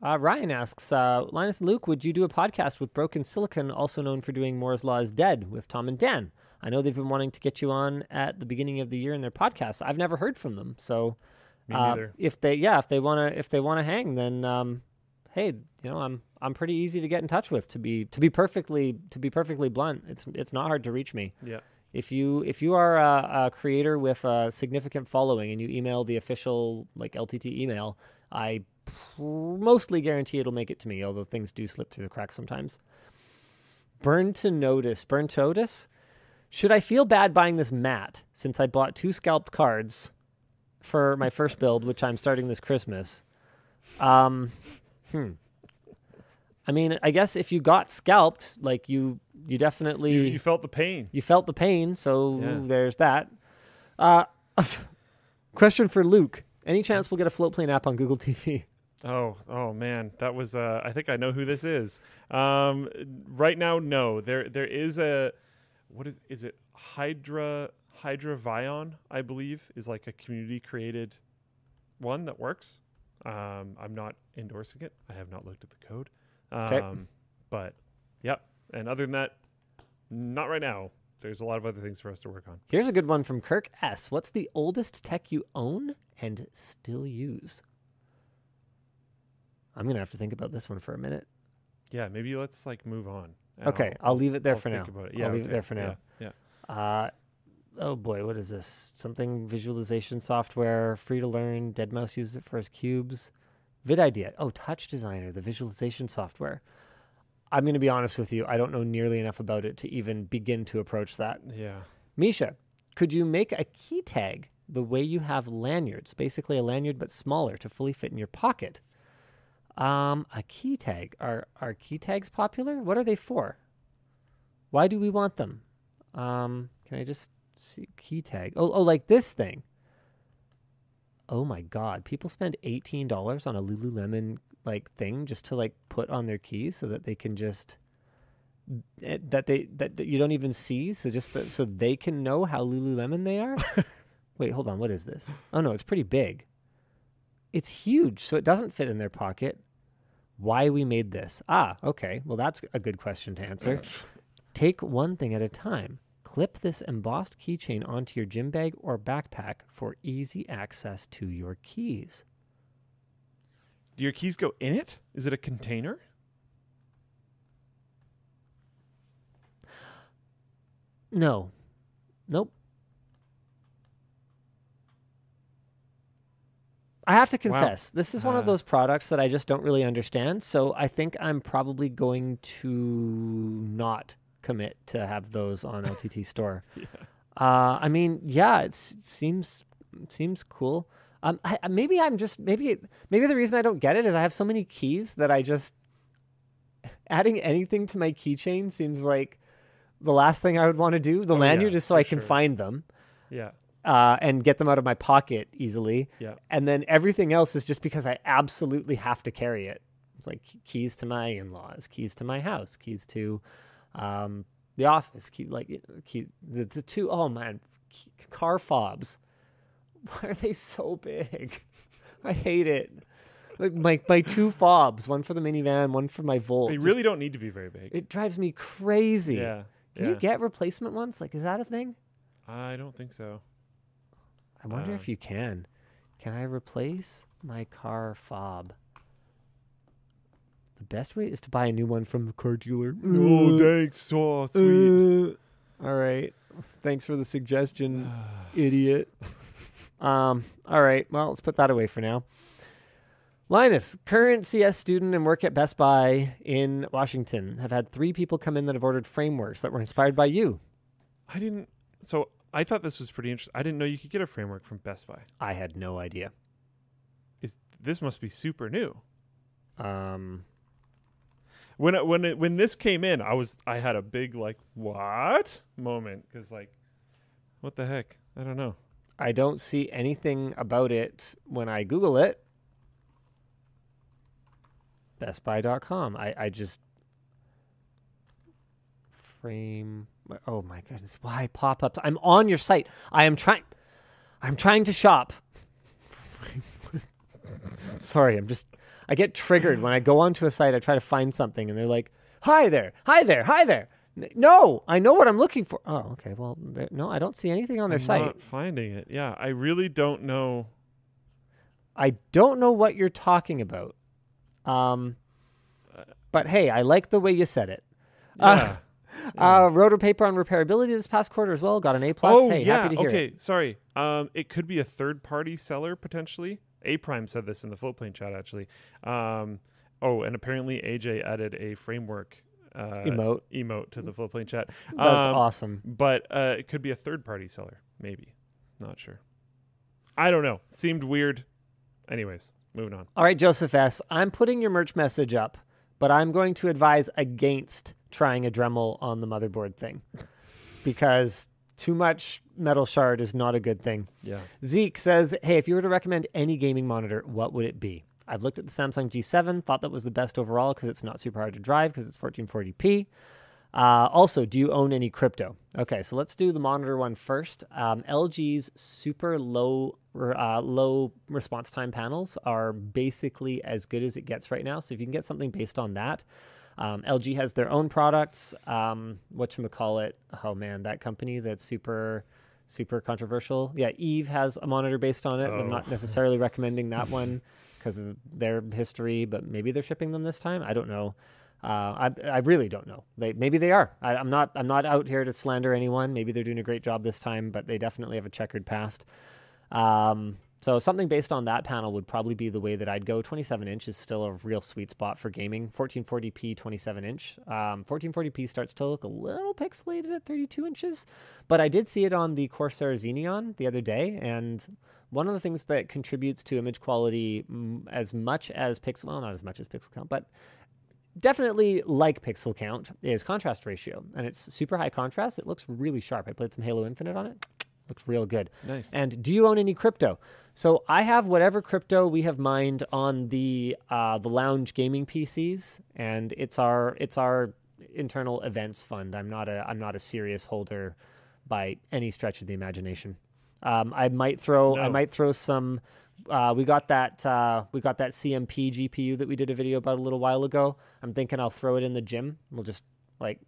Uh, Ryan asks, uh, Linus and Luke, would you do a podcast with Broken Silicon, also known for doing Moore's Law is Dead, with Tom and Dan? I know they've been wanting to get you on at the beginning of the year in their podcast. I've never heard from them, so uh, if they, yeah, if they want to, if they want to hang, then um, hey, you know, I'm I'm pretty easy to get in touch with. To be to be perfectly to be perfectly blunt, it's it's not hard to reach me. Yeah. If you if you are a, a creator with a significant following and you email the official like LTT email, I pr- mostly guarantee it'll make it to me. Although things do slip through the cracks sometimes. Burn to notice. Burn to notice. Should I feel bad buying this mat since I bought two scalped cards for my first build, which I'm starting this Christmas? Um, hmm. I mean, I guess if you got scalped, like you, you definitely You, you felt the pain. you felt the pain, so Yeah. there's that. Uh, *laughs* question for Luke: Any chance we'll get a Floatplane app on Google TV? Oh, oh man, that was. Uh, I think I know who this is. Um, right now, no. There, there is a. What is is it? Hydra Hydravion, I believe, is like a community created one that works. Um, I'm not endorsing it. I have not looked at the code. Um, Okay. But, yep. And other than that, not right now. There's a lot of other things for us to work on. Here's a good one from Kirk S. What's the oldest tech you own and still use? I'm gonna have to think about this one for a minute. Yeah, maybe let's like move on. Okay, I'll leave it there I'll for think now. About it. I'll Yeah, leave it there for now. Yeah. yeah. Uh, oh boy, what is this? Something visualization software, free to learn. Deadmau5 uses it for his cubes. VidIdea. Oh, Touch Designer, the visualization software. I'm going to be honest with you. I don't know nearly enough about it to even begin to approach that. Yeah. Misha, could you make a key tag the way you have lanyards, basically a lanyard but smaller to fully fit in your pocket? Um, a key tag. Are are key tags popular? What are they for? Why do we want them? Um, can I just see key tag? Oh, oh, like this thing. Oh my god, people spend eighteen dollars on a Lululemon like thing just to like put on their keys so that they can just eh, that they that, that you don't even see so just that, so they can know how Lululemon they are. *laughs* Wait, hold on, what is this? Oh no, it's pretty big. It's huge, so it doesn't fit in their pocket. Why we made this? Ah, okay. Well, that's a good question to answer. *laughs* Take one thing at a time. Clip this embossed keychain onto your gym bag or backpack for easy access to your keys. Do your keys go in it? Is it a container? No. Nope. I have to Wow. confess, this is one of Uh. those products that I just don't really understand. So I think I'm probably going to not commit to have those on *laughs* LTT Store. Uh, I mean, yeah, it seems seems cool. Um, I, I- maybe I'm just maybe maybe the reason I don't get it is I have so many keys that I just *laughs* adding anything to my keychain seems like the last thing I would want to do. The Oh, lanyard yeah, is so I can sure. find them Yeah. uh, and get them out of my pocket easily. Yeah. And then everything else is just because I absolutely have to carry it. It's like keys to my in-laws, keys to my house, keys to um, the office, key like key the, the two oh man, car fobs. *laughs* Why are they so big? *laughs* I hate it. Like my my two fobs, one for the minivan, one for my Volt. They Just- really don't need to be very big. it drives me crazy. yeah. Can yeah. you get replacement ones? Like, is that a thing? I don't think so. I wonder Uh, if you can. Can I replace my car fob? The best way is to buy a new one from the car dealer. *laughs* Oh, thanks. So sweet. uh, all right. Thanks for the suggestion, *sighs* idiot. Um, all right. Well, let's put that away for now. Linus, current CS student and work at Best Buy in Washington, have had three people come in that have ordered frameworks that were inspired by you. I didn't. So I thought this was pretty interesting. I didn't know you could get a framework from Best Buy. I had no idea. Is this must be super new? Um, When it, when it, when this came in, I was I had a big like what moment because like what the heck I don't know. I don't see anything about it when I Google it. BestBuy.com. I, I just frame. Oh my goodness! Why pop ups? I'm on your site. I am trying. I'm trying to shop. *laughs* Sorry, I'm just. I get triggered when I go onto a site. I try to find something, and they're like, "Hi there, hi there, hi there." N- No, I know what I'm looking for. Oh, okay. Well, there, no, I don't see anything on their I'm site. not finding it. Yeah, I really don't know. I don't know what you're talking about. Um, but hey, I like the way you said it. Yeah. Uh, *laughs* a paper on repairability this past quarter as well. Got an A plus. oh hey, yeah. happy to hear okay. it. Sorry. Um, it could be a third party seller potentially. A Prime said this in the floatplane chat actually. Um, oh, and apparently AJ added a framework uh, Emote. emote to the floatplane chat. That's Um, awesome. but uh, it could be a third party seller, maybe. Not sure. I don't know. Seemed weird. Anyways, moving on. All right, Joseph S. I'm putting your merch message up, but I'm going to advise against trying a Dremel on the motherboard thing because too much metal shard is not a good thing. Yeah. Zeke says, Hey, if you were to recommend any gaming monitor, what would it be? I've looked at the Samsung G7, thought that was the best overall because it's not super hard to drive because it's 1440p. Uh, also, do you own any crypto? Okay, so let's do the monitor one first. Um, LG's super low uh, low response time panels are basically as good as it gets right now. So if you can get something based on that, um, LG has their own products. Um, what you call it? Oh man, that company that's super super controversial. Yeah, Eve has a monitor based on it. I'm Oh. not necessarily *laughs* recommending that one because of their history, but maybe they're shipping them this time. I don't know. Uh, I, I really don't know. They, maybe they are. I, I'm not. I'm not out here to slander anyone. Maybe they're doing a great job this time, but they definitely have a checkered past. Um, So something based on that panel would probably be the way that I'd go. 27 inch is still a real sweet spot for gaming. 1440p 27 inch. Um, 1440p starts to look a little pixelated at 32 inches, but I did see it on the Corsair Xeneon the other day, and one of the things that contributes to image quality as much as pixel, well, not as much as pixel count, but definitely like pixel count is contrast ratio, and it's super high contrast. It looks really sharp. I played some Halo Infinite on it. Looks real good. Nice. And do you own any crypto? So I have whatever crypto we have mined on the uh, the lounge gaming PCs, and it's our it's our internal events fund. I'm not a I'm not a serious holder by any stretch of the imagination. Um, I might throw I might throw some. Uh, we got that uh, we got that CMP GPU that we did a video about a little while ago. I'm thinking I'll throw it in the gym. We'll just like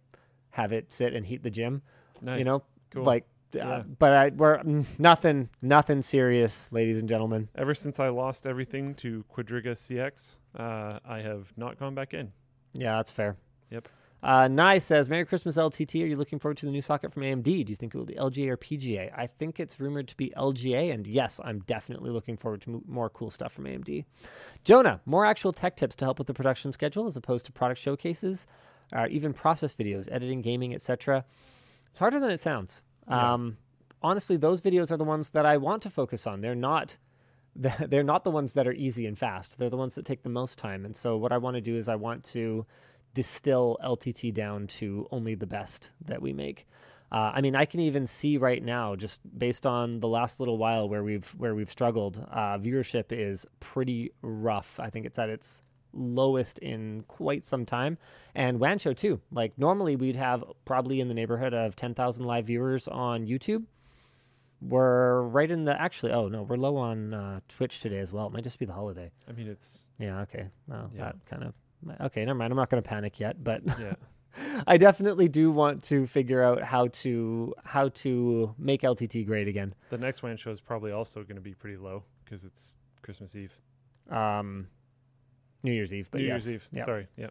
have it sit and heat the gym. nice. You know, Cool. like. Yeah. But I, we're mm, nothing, nothing serious, ladies and gentlemen. Ever since I lost everything to Quadriga CX, uh, I have not gone back in. Yeah, that's fair. Yep. Uh, Nye says, "Merry Christmas, LTT. Are you looking forward to the new socket from AMD? Do you think it will be LGA or PGA? I think it's rumored to be LGA, and yes, I'm definitely looking forward to mo- more cool stuff from AMD. Jonah, more actual tech tips to help with the production schedule as opposed to product showcases, uh, even process videos, editing, gaming, etc. It's harder than it sounds. Yeah. Um, honestly, those videos are the ones that I want to focus on. They're not." *laughs* They're not the ones that are easy and fast. They're the ones that take the most time. And so, what I want to do is, I want to distill LTT down to only the best that we make. Uh, I mean, I can even see right now, just based on the last little while where we've where we've struggled, uh, viewership is pretty rough. I think it's at its lowest in quite some time, and WAN Show too. Like normally, we'd have probably in the neighborhood of ten thousand live viewers on YouTube. We're right in the actually. Oh no, we're low on uh, Twitch today as well. It might just be the holiday. I mean, it's Yeah. Okay. Well, Yeah. that kind of. Okay. Never mind. I'm not going to panic yet, but yeah. *laughs* I definitely do want to figure out how to how to make LTT great again. the next WAN show is probably also going to be pretty low because it's Christmas Eve, Um, New Year's Eve, but New yes. Year's Eve. Yeah. Sorry. Yeah.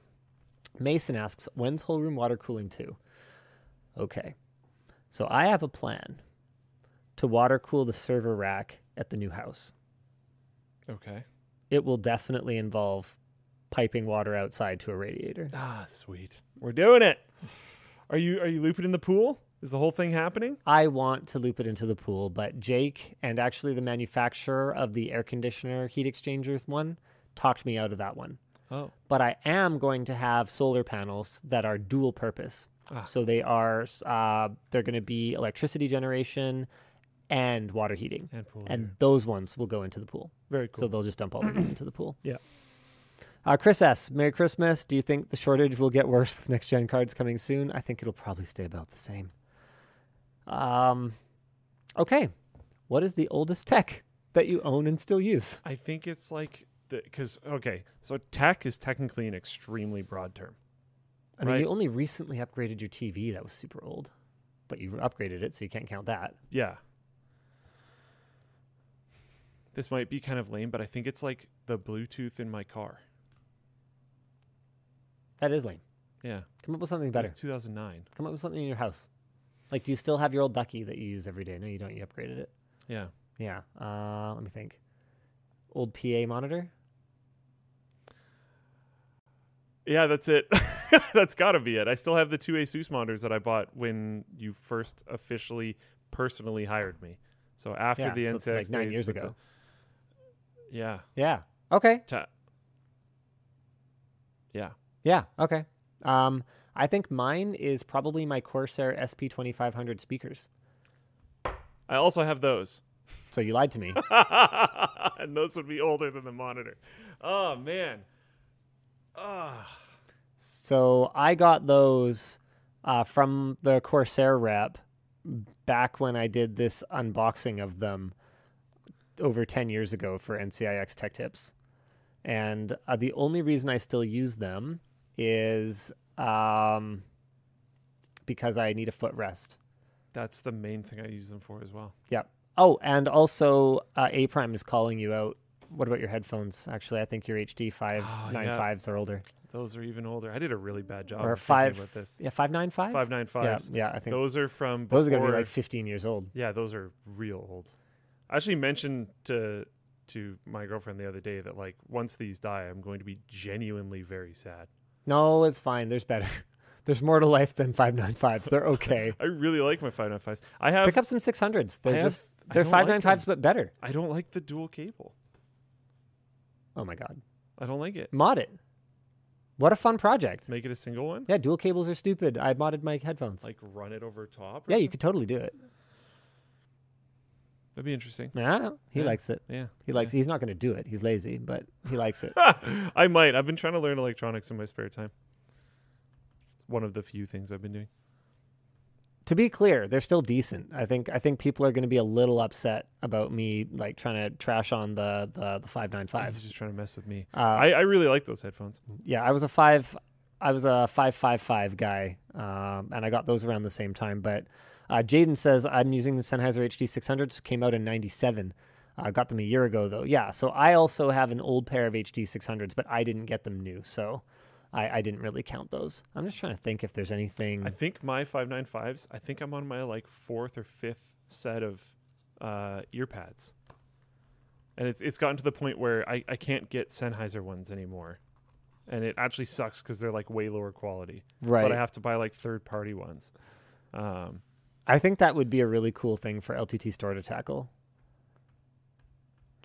Mason asks, "When's whole room water cooling too?" Okay, so I have a plan to water cool the server rack at the new house. Okay. It will definitely involve piping water outside to a radiator. Ah, sweet. We're doing it. Are you are you looping in the pool? Is the whole thing happening? I want to loop it into the pool, but Jake and actually the manufacturer of the air conditioner heat exchanger one talked me out of that one. Oh. But I am going to have solar panels that are dual purpose. Ah. So they are uh, they're going to be electricity generation and water heating, And pool. and those ones will go into the pool. very cool. So they'll just dump all the heat into the pool. *clears throat* Yeah. Uh, Chris S. Merry Christmas. Do you think the shortage will get worse with next gen cards coming soon? I think it'll probably stay about the same. Um, okay. What is the oldest tech that you own and still use? I think it's like because okay, so tech is technically an extremely broad term. I mean, you only recently upgraded your TV. That was super old, but you upgraded it, so you can't count that. Yeah. This might be kind of lame, but I think it's like the Bluetooth in my car. That is lame. Yeah. Come up with something better. It's 2009. Come up with something in your house. Like, do you still have your old ducky that you use every day? No, you don't. You upgraded it. Yeah. Yeah. Uh, let me think. Old PA monitor. Yeah, that's it. *laughs* that's got to be it. I still have the two Asus monitors that I bought when you first officially personally hired me. So after Yeah, the so NCIX it's like nine years ago. the- yeah. Yeah. Okay. Ta- yeah. Yeah. Okay. Um, I think mine is probably my Corsair SP twenty five hundred speakers. I also have those. So you lied to me. *laughs* and those would be older than the monitor. Oh man. Ah. So I got those uh, from the Corsair rep back when I did this unboxing of them over 10 years ago for NCIX Tech Tips. And uh, the only reason I still use them is um, because I need a footrest. That's the main thing I use them for as well. Yep. Oh, and also uh, A Prime is calling you out. What about your headphones? Actually, I think your HD five Oh, nine yeah. fives are older. Those are even older. I did a really bad job or five. about this. Yeah, five nine five. Five nine Yeah, yeah. I think Those are from those are gonna be like 15 years old. Yeah, those are real old. I actually mentioned to to my girlfriend the other day that like once these die, I'm going to be genuinely very sad. No, it's fine. There's better. *laughs* There's more to life than 595s. They're okay. *laughs* I really like my 595s. I have Pick up some 600s. They're I just they're don't like 595s but better. I don't like the dual cable. Oh my god. I don't like it. Mod it. What a fun project. Make it a single one. Yeah, dual cables are stupid. I modded my headphones. Like run it over top. or yeah, you could totally do it. That'd be interesting. Yeah, he Yeah. likes it. Yeah. He likes. He's not going to do it. He's lazy, but he likes it. *laughs* I might. I've been trying to learn electronics in my spare time. It's one of the few things I've been doing. To be clear, they're still decent. I think. I think people are going to be a little upset about me like trying to trash on the the, the five nine He's just trying to mess with me. Uh, I, I really like those headphones. yeah, I was a five. I was a five five five guy, um, and I got those around the same time. But uh, Jaden says I'm using the Sennheiser HD 600s. Came out in '97. I got them a year ago though. Yeah, so I also have an old pair of HD 600s, but I didn't get them new, so I, I didn't really count those. I'm just trying to think if there's anything. I think my 595s, I think I'm on my like fourth or fifth set of uh, ear pads. And it's it's gotten to the point where I, I can't get Sennheiser ones anymore. And it actually sucks because they're like way lower quality. right. But I have to buy like third party ones. Um, I think that would be a really cool thing for LTT Store to tackle.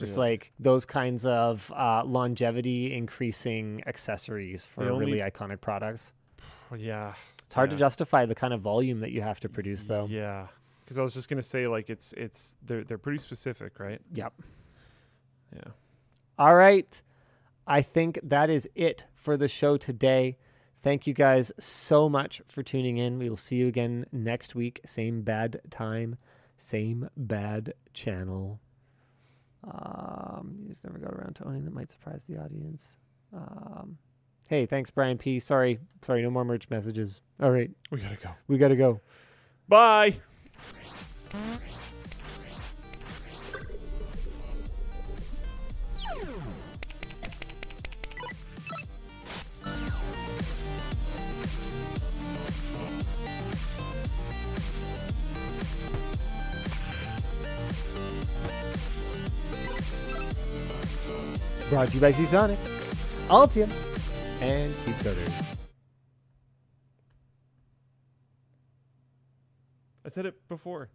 Just Yeah. like those kinds of uh, longevity increasing accessories for only- really iconic products. yeah. It's hard yeah. to justify the kind of volume that you have to produce, though. Yeah. Because I was just gonna say like it's it's they're they're pretty specific, right? Yep. Yeah. All right. I think that is it for the show today. Thank you guys so much for tuning in. We will see you again next week. Same bad time, same bad channel. Um, you just never got around to owning that might surprise the audience. Um, hey, thanks, Brian P. Sorry, sorry, no more merch messages. All right, We gotta go. we got to go. Bye. Brought to you by Seasonic, Altium, and Coders. I said it before.